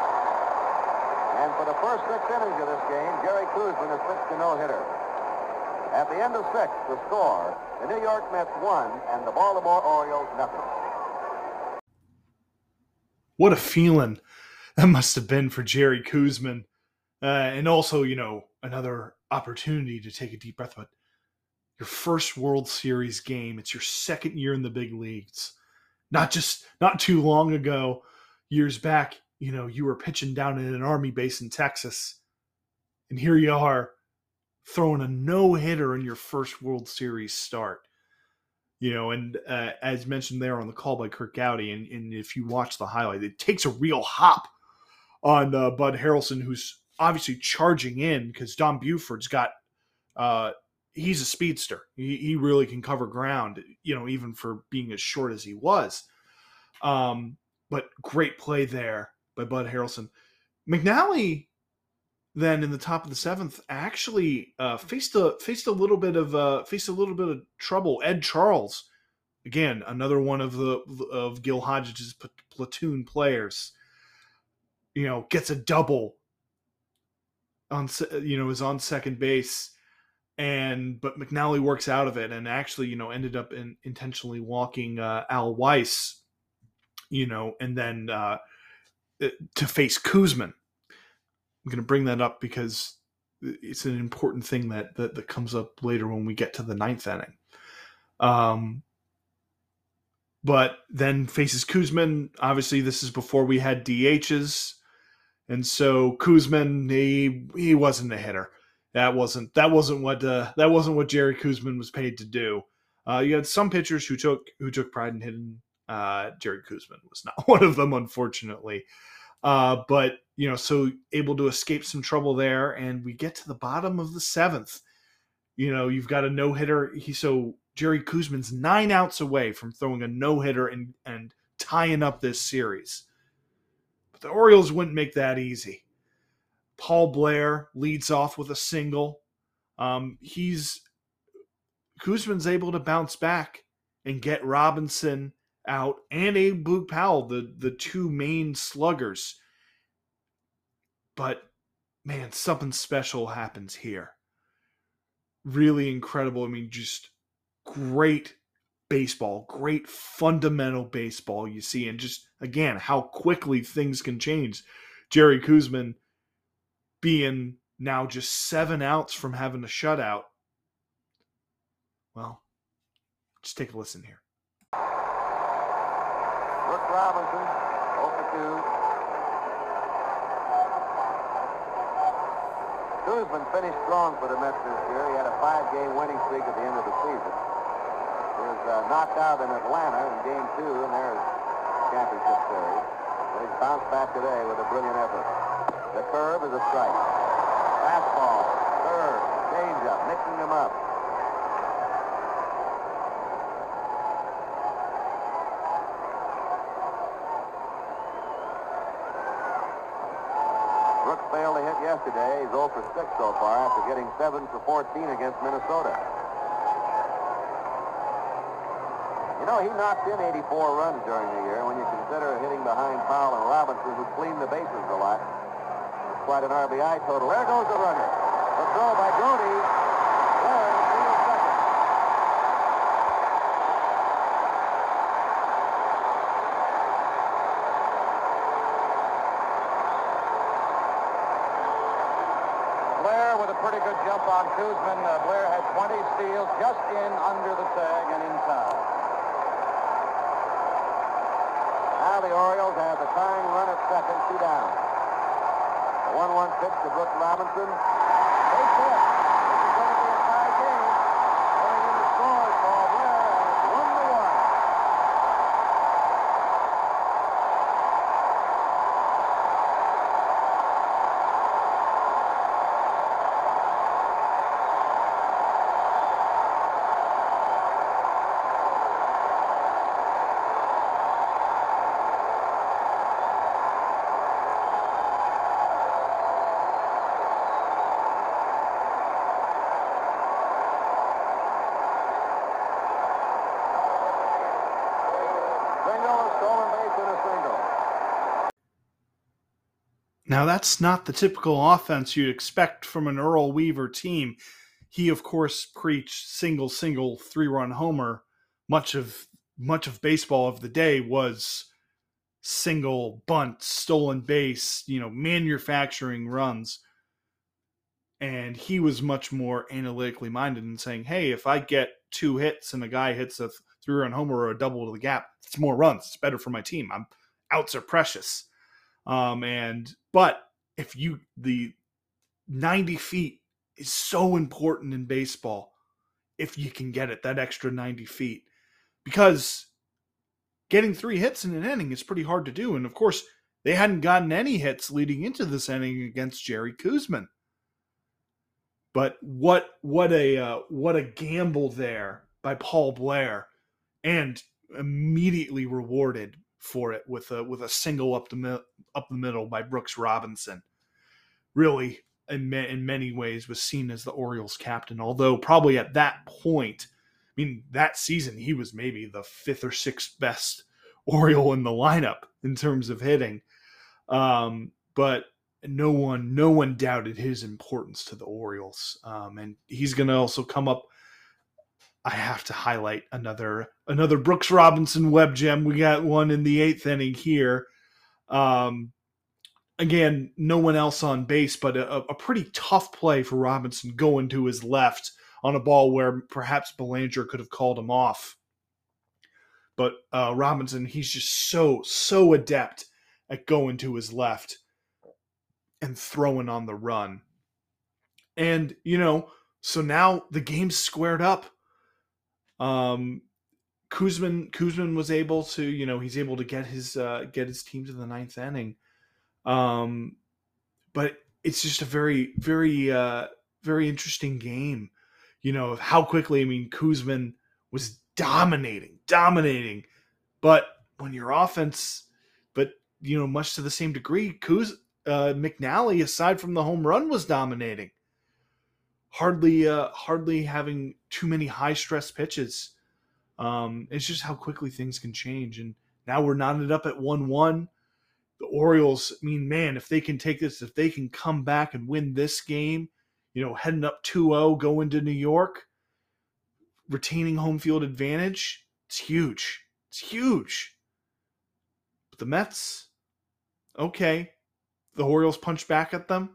And for the first six innings of this game, Jerry Koosman has pitched a no-hitter. At the end of six, the score, the New York Mets won and the Baltimore Orioles nothing. what a feeling that must have been for Jerry Koosman. Uh, and also, you know, another opportunity to take a deep breath. But your first World Series game, it's your second year in the big leagues. Not just not too long ago, years back, you know, you were pitching down in an army base in Texas. And here you are throwing a no hitter in your first World Series start you know, and uh, as mentioned there on the call by Curt Gowdy, and, and if you watch the highlight, it takes a real hop on uh, Bud Harrelson, who's obviously charging in because Don Buford's got, uh, he's a speedster. He, he really can cover ground, you know, even for being as short as he was. Um, but great play there by Bud Harrelson. McNally then in the top of the seventh actually uh, faced a faced a little bit of uh, faced a little bit of trouble. Ed Charles, again, another one of the of Gil Hodges' platoon players, you know, gets a double on you know is on second base, and but McNally works out of it and actually you know ended up in intentionally walking uh, Al Weiss, you know, and then uh, to face Koosman. I'm going to bring that up because it's an important thing that, that, that comes up later when we get to the ninth inning. Um, but then faces Koosman. Obviously, this is before we had DHs, and so Koosman he he wasn't a hitter. That wasn't that wasn't what uh, that wasn't what Jerry Koosman was paid to do. Uh, you had some pitchers who took who took pride in hitting. Uh, Jerry Koosman was not one of them, unfortunately. Uh, but you know, so able to escape some trouble there, and we get to the bottom of the seventh. You know, you've got a no hitter. He so Jerry Koosman's nine outs away from throwing a no hitter and and tying up this series. But the Orioles wouldn't make that easy. Paul Blair leads off with a single. Um, he's Koosman's able to bounce back and get Robinson out and Abe Boog Powell, the the two main sluggers. But man, something special happens here. Really incredible. I mean, just great baseball, great fundamental baseball you see, and just again how quickly things can change. Jerry Koosman being now just seven outs from having a shutout. Well, just take a listen here. Brooks Robinson, 0 for 2. Koosman finished strong for the Mets this year. He had a five-game winning streak at the end of the season. He was uh, knocked out in Atlanta in Game 2 in their championship series. But he's bounced back today with a brilliant effort. The curve is a strike. Fastball, curve, changeup, mixing them up. Brooks failed to hit yesterday. He's 0 for 6 so far after getting 7 for 14 against Minnesota. You know, he knocked in 84 runs during the year. When you consider hitting behind Powell and Robinson, who cleaned the bases a lot, quite an RBI total. There goes the runner. The throw by Grote. There, steals second. Blair with a pretty good Koosman. Uh, Blair had 20 steals just in under the tag and in inside. Now the Orioles have the tying run at second, two down. The 1-1 pitch to Brooks Robinson. Base hit. This is going to be a tie game. Going in the scores, Paul Blair, and it's one to one. Single, a stolen base, and a single. Now, that's not the typical offense you'd expect from an Earl Weaver team. He, of course, preached single, single, three run homer. Much of much of baseball of the day was single, bunt, stolen base, you know, manufacturing runs. And he was much more analytically minded and saying, hey, if I get two hits and a guy hits a three run homer or a double to the gap, it's more runs. It's better for my team. I'm outs are precious. Um, and but if you the 90 feet is so important in baseball if you can get it that extra 90 feet. Because getting three hits in an inning is pretty hard to do and of course they hadn't gotten any hits leading into this inning against Jerry Koosman but what what a uh, what a gamble there by Paul Blair and immediately rewarded for it with a with a single up the mi- up the middle by Brooks Robinson. Really, in ma- in many ways, was seen as the Orioles captain. Although probably at that point, I mean that season he was maybe the fifth or sixth best Oriole in the lineup in terms of hitting. Um, but no one no one doubted his importance to the Orioles, um, and he's going to also come up. I have to highlight another another Brooks Robinson web gem. We got one in the eighth inning here. Um, again, no one else on base, but a, a pretty tough play for Robinson going to his left on a ball where perhaps Belanger could have called him off. but uh, Robinson, he's just so so adept at going to his left and throwing on the run. And you know, so now the game's squared up. Um, Koosman Koosman was able to, you know, he's able to get his uh, get his team to the ninth inning. Um, but it's just a very very uh, very interesting game. You know how quickly. I mean, Koosman was dominating, dominating, but when your offense, but you know, much to the same degree, Kuz uh, McNally, aside from the home run, was dominating. Hardly, uh, hardly having too many high stress pitches. Um, it's just how quickly things can change, and now we're knotted up at one-one. The Orioles, I mean, man, if they can take this, if they can come back and win this game, you know, heading up 2-0, going to New York, retaining home field advantage, it's huge. It's huge. But the Mets, okay, the Orioles punch back at them.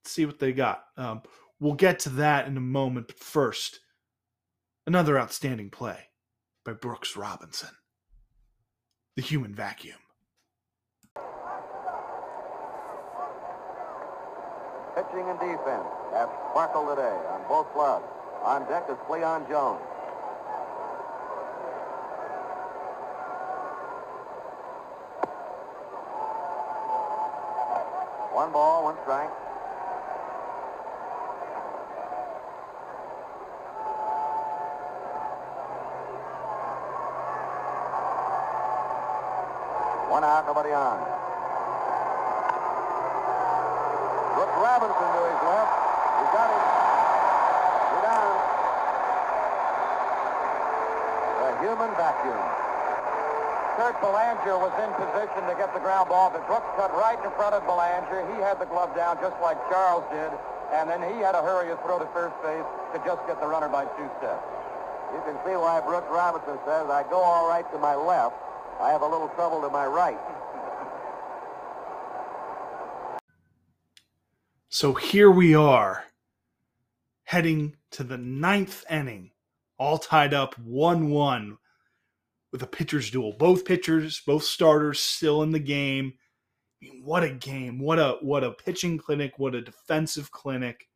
Let's see what they got. Um, we'll get to that in a moment, but first, another outstanding play by Brooks Robinson, the human vacuum. Pitching and defense have sparkled today on both clubs. On deck is Cleon Jones. One ball, one strike. One out, nobody on. Brooks Robinson to his left. He got him. Two down. The human vacuum. Kurt Belanger was in position to get the ground ball, but Brooks cut right in front of Belanger. He had the glove down just like Charles did, and then he had to hurry to throw to first base to just get the runner by two steps. You can see why Brooks Robinson says, I go all right to my left. I have a little trouble to my right. So here we are, heading to the ninth inning, all tied up 1 1 with a pitcher's duel. Both pitchers, both starters still in the game. What a game. What a what a pitching clinic, what a defensive clinic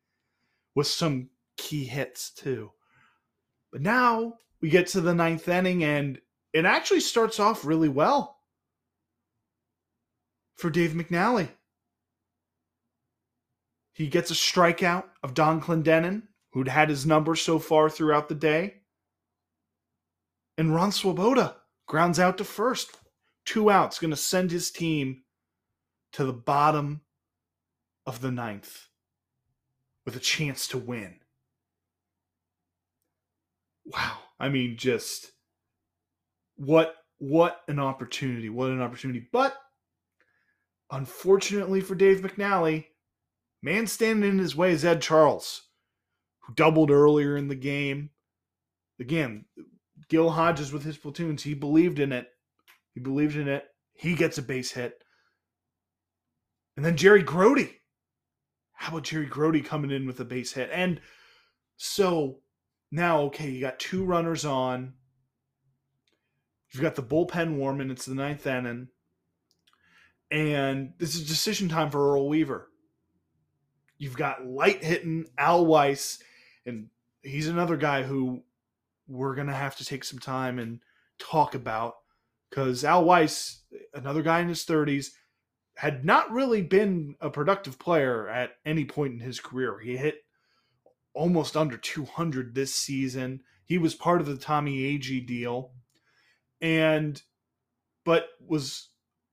with some key hits too. But now we get to the ninth inning and it actually starts off really well for Dave McNally. He gets a strikeout of Donn Clendenon, who'd had his number so far throughout the day. And Ron Swoboda grounds out to first. Two outs, going to send his team to the bottom of the ninth with a chance to win. Wow. I mean, just what what an opportunity. What an opportunity. But unfortunately for Dave McNally, man standing in his way is Ed Charles, who doubled earlier in the game. Again, Gil Hodges with his platoons, he believed in it. He believed in it. He gets a base hit. And then Jerry Grote. How about Jerry Grote coming in with a base hit? And so now, okay, you got two runners on. You've got the bullpen warming. It's the ninth inning. And this is decision time for Earl Weaver. You've got light hitting Al Weiss, and he's another guy who we're going to have to take some time and talk about because Al Weiss, another guy in his 30s, had not really been a productive player at any point in his career. He hit almost under 200 this season. He was part of the Tommy Agee deal and but was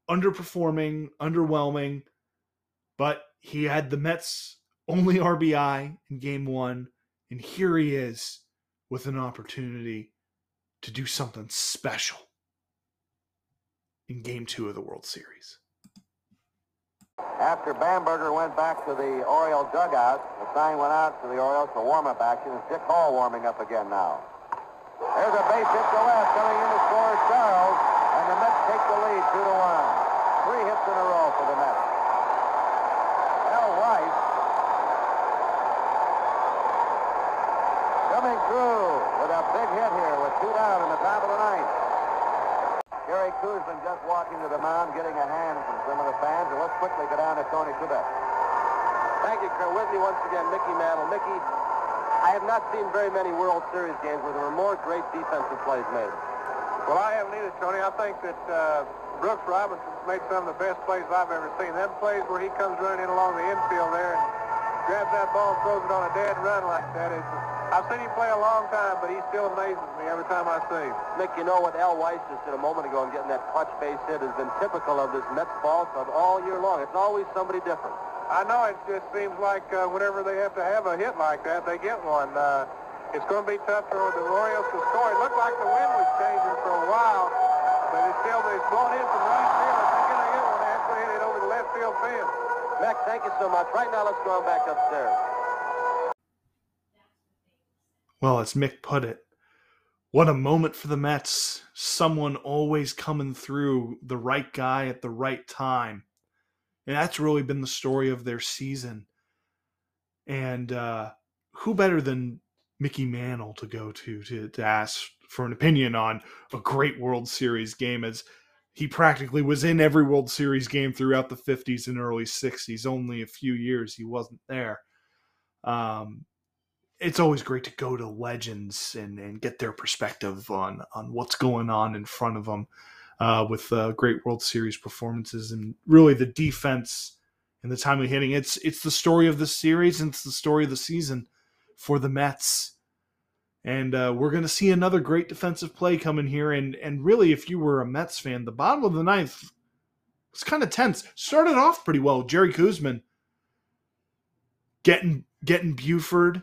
underperforming, underwhelming, but he had the Mets only RBI in game 1 and here he is with an opportunity to do something special in game 2 of the World Series. After Bamberger went back to the Oriole dugout, the sign went out to the Orioles for warm-up action. It's Dick Hall warming up again now. There's a base hit to left. Coming in to score Charles, and the Mets take the lead two to one. Three hits in a row for the Mets. Al Weiss coming through with a big hit here with two down in the top of the ninth. Gary Koosman just walking to the mound, getting a hand from some of the fans. And let's quickly go down to Tony Kubek. Thank you, Colonel. With me once again, Mickey Mantle. Mickey, I have not seen very many World Series games where there were more great defensive plays made. Well, I haven't either, Tony. I think that uh, Brooks Robinson's made some of the best plays I've ever seen. Them plays where he comes running in along the infield there and grabs that ball and throws it on a dead run like that. It's, I've seen him play a long time, but he still amazes me every time I see him. Mick, you know what Al Weiss just did a moment ago in getting that clutch base hit has been typical of this Mets ball club all year long. It's always somebody different. I know it just seems like uh, whenever they have to have a hit like that, they get one. Uh, it's going to be tough for the Orioles to score. It looked like the wind was changing for a while, but it's still it's blown in from right field. If they're going to get one, they have to hit it over the left field fence. Mac, thank you so much. Right now, let's go on back upstairs. Well, as Mick put it, what a moment for the Mets. Someone always coming through, the right guy at the right time. And that's really been the story of their season. And uh, who better than Mickey Mantle to go to, to to ask for an opinion on a great World Series game as he practically was in every World Series game throughout the 50s and early 60s. Only a few years he wasn't there. Um, it's always great to go to legends and, and get their perspective on on what's going on in front of them uh, with uh, great World Series performances and really the defense and the timely hitting. It's it's the story of the series and it's the story of the season for the Mets. And uh, we're going to see another great defensive play coming here. And and really, if you were a Mets fan, the bottom of the ninth was kind of tense. Started off pretty well. Jerry Koosman getting getting Buford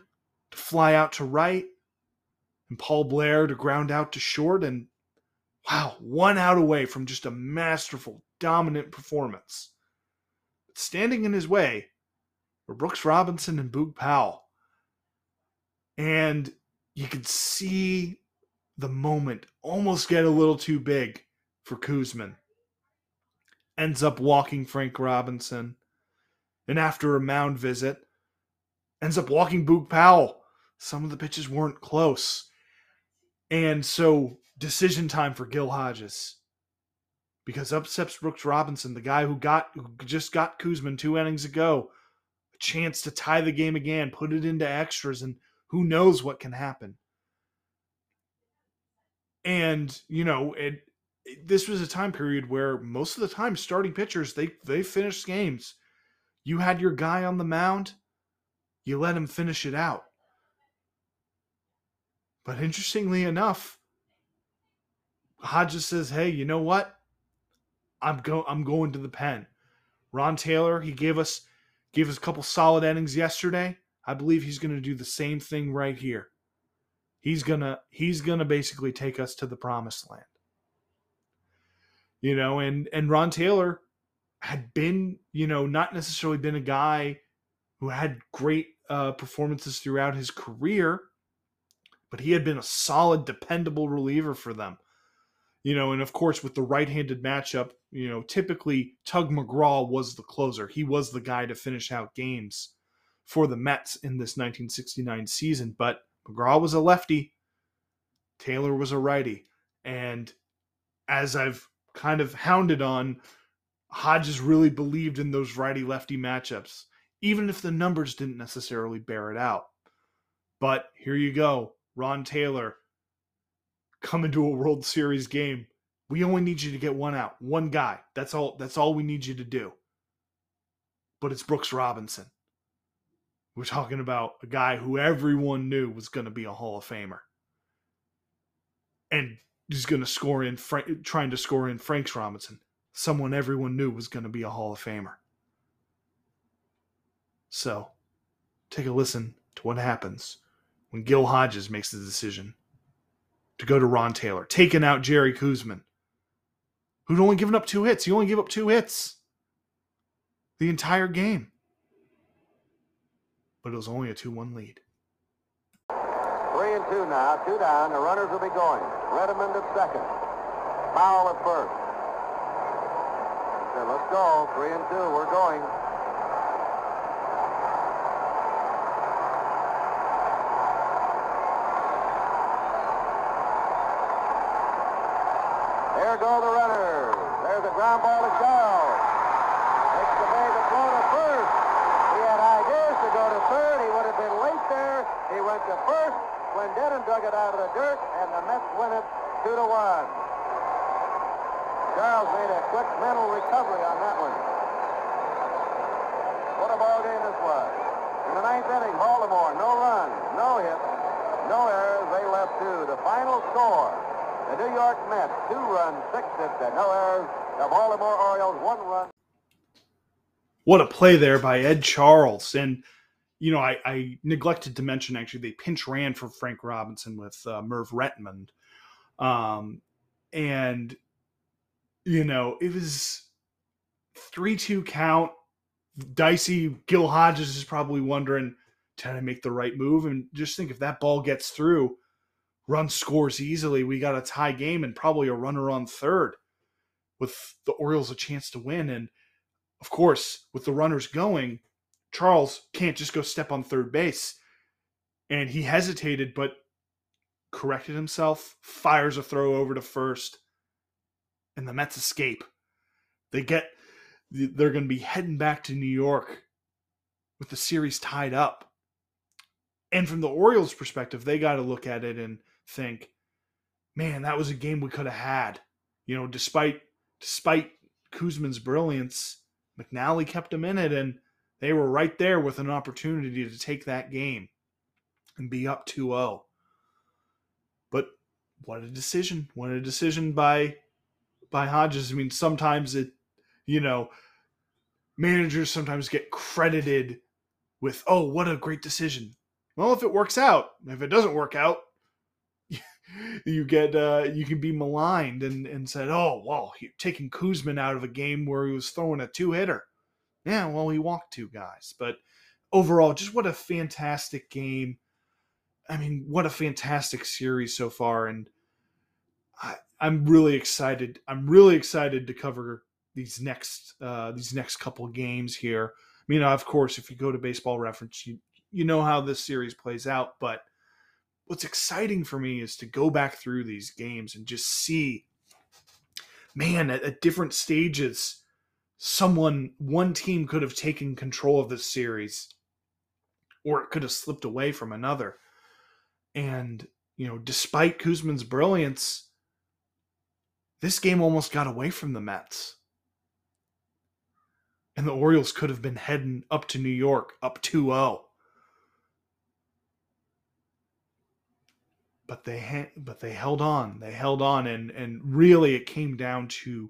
to fly out to right, and Paul Blair to ground out to short. And wow, one out away from just a masterful, dominant performance. But standing in his way were Brooks Robinson and Boog Powell. And you could see the moment almost get a little too big for Koosman. Ends up walking Frank Robinson. And after a mound visit, ends up walking Boog Powell. Some of the pitches weren't close. And so decision time for Gil Hodges. Because up steps Brooks Robinson, the guy who got who just got Koosman two innings ago, a chance to tie the game again, put it into extras, and who knows what can happen. And you know, it this was a time period where most of the time starting pitchers they they finished games. You had your guy on the mound, you let him finish it out. But interestingly enough, Hodges says, "Hey, you know what? I'm go I'm going to the pen." Ron Taylor, he gave us gave us a couple solid innings yesterday. I believe he's going to do the same thing right here. He's going to he's going to basically take us to the promised land. You know, and and Ron Taylor had been, you know, not necessarily been a guy who had great uh, performances throughout his career, but he had been a solid, dependable reliever for them. You know, and of course, with the right handed matchup, you know, typically Tug McGraw was the closer. He was the guy to finish out games for the Mets in this 1969 season. But McGraw was a lefty, Taylor was a righty. And as I've kind of hounded on, Hodges really believed in those righty lefty matchups, even if the numbers didn't necessarily bear it out. But here you go, Ron Taylor come into a World Series game. We only need you to get one out, one guy. That's all that's all we need you to do. But it's Brooks Robinson. We're talking about a guy who everyone knew was going to be a Hall of Famer. And he's going to score in, trying to score in Franks Robinson, someone everyone knew was going to be a Hall of Famer. So, take a listen to what happens when Gil Hodges makes the decision to go to Ron Taylor, taking out Jerry Koosman, who'd only given up two hits. He only gave up two hits the entire game but it was only a 2 1 lead. Three and two now, two down. The runners will be going. Redmond at second. Powell at first. Said, let's go. Three and two. We're going. There go the runners. There's ground ball to Charles. Makes the bag to throw to first. He had ideas to go to third. He would have been late there. Went to first. Clendenon dug it out of the dirt, and the Mets win it two to one. Charles made a quick mental recovery on that one. What a ball game this was. In the ninth inning, Baltimore, no runs, no hits, no errors. They left two. The final score, the New York Mets, two runs, six hits, and no errors. The Baltimore Orioles, one run. What a play there by Ed Charles. And, you know, I, I neglected to mention actually they pinch ran for Frank Robinson with uh, Merv Rettenmund. Um, and, you know, it was 3 2 count. Dicey, Gil Hodges is probably wondering, did I make the right move? And just think if that ball gets through, run scores easily, we got a tie game and probably a runner on third with the Orioles a chance to win. And of course, with the runners going, Charles can't just go step on third base. And he hesitated, but corrected himself, fires a throw over to first, and the Mets escape. They get they're going to be heading back to New York with the series tied up. And from the Orioles' perspective, they got to look at it and think, man, that was a game we could have had. You know, despite despite Koosman's brilliance, McNally kept him in it, and they were right there with an opportunity to take that game and be up 2-0. But what a decision. What a decision by by Hodges. I mean, sometimes it, you know, managers sometimes get credited with, oh, what a great decision. Well, if it works out, if it doesn't work out, you get uh, you can be maligned and, and said, oh, well, he, taking Koosman out of a game where he was throwing a two hitter. Yeah, well, he walked two guys, but overall, just what a fantastic game. I mean, what a fantastic series so far, and I, I'm really excited. I'm really excited to cover these next uh, these next couple games here. I mean, of course, if you go to Baseball Reference, you you know how this series plays out. But what's exciting for me is to go back through these games and just see, man, at, at different stages, someone one team could have taken control of this series, or it could have slipped away from another. And you know, despite Koosman's brilliance, this game almost got away from the Mets and the Orioles could have been heading up to New York up 2-0. But they ha- but they held on. They held on and and really it came down to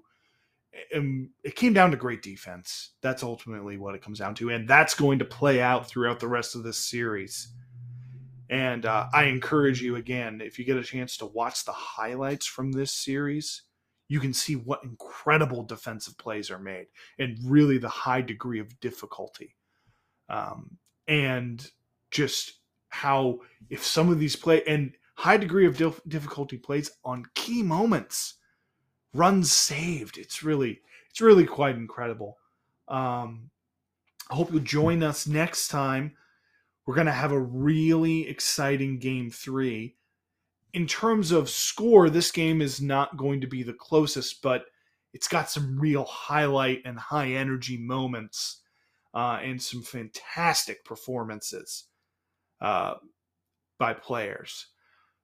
it came down to great defense. That's ultimately what it comes down to and that's going to play out throughout the rest of this series. And uh, I encourage you again if you get a chance to watch the highlights from this series, you can see what incredible defensive plays are made and really the high degree of difficulty. Um, and just how, if some of these play and high degree of dif- difficulty plays on key moments, runs saved. It's really, it's really quite incredible. Um, I hope you'll join us next time. We're going to have a really exciting game three in terms of score, this game is not going to be the closest, but it's got some real highlight and high energy moments uh, and some fantastic performances uh, by players.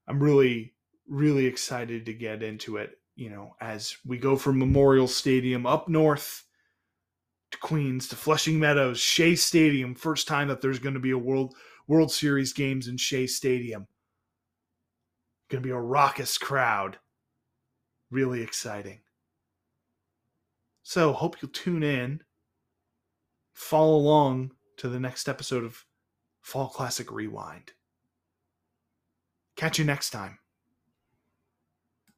I'm really, really excited to get into it. You know, as we go from Memorial Stadium up north to Queens to Flushing Meadows, Shea Stadium, first time that there's going to be a World World Series games in Shea Stadium. Going to be a raucous crowd. Really exciting. So, hope you'll tune in, follow along to the next episode of Fall Classic Rewind. Catch you next time.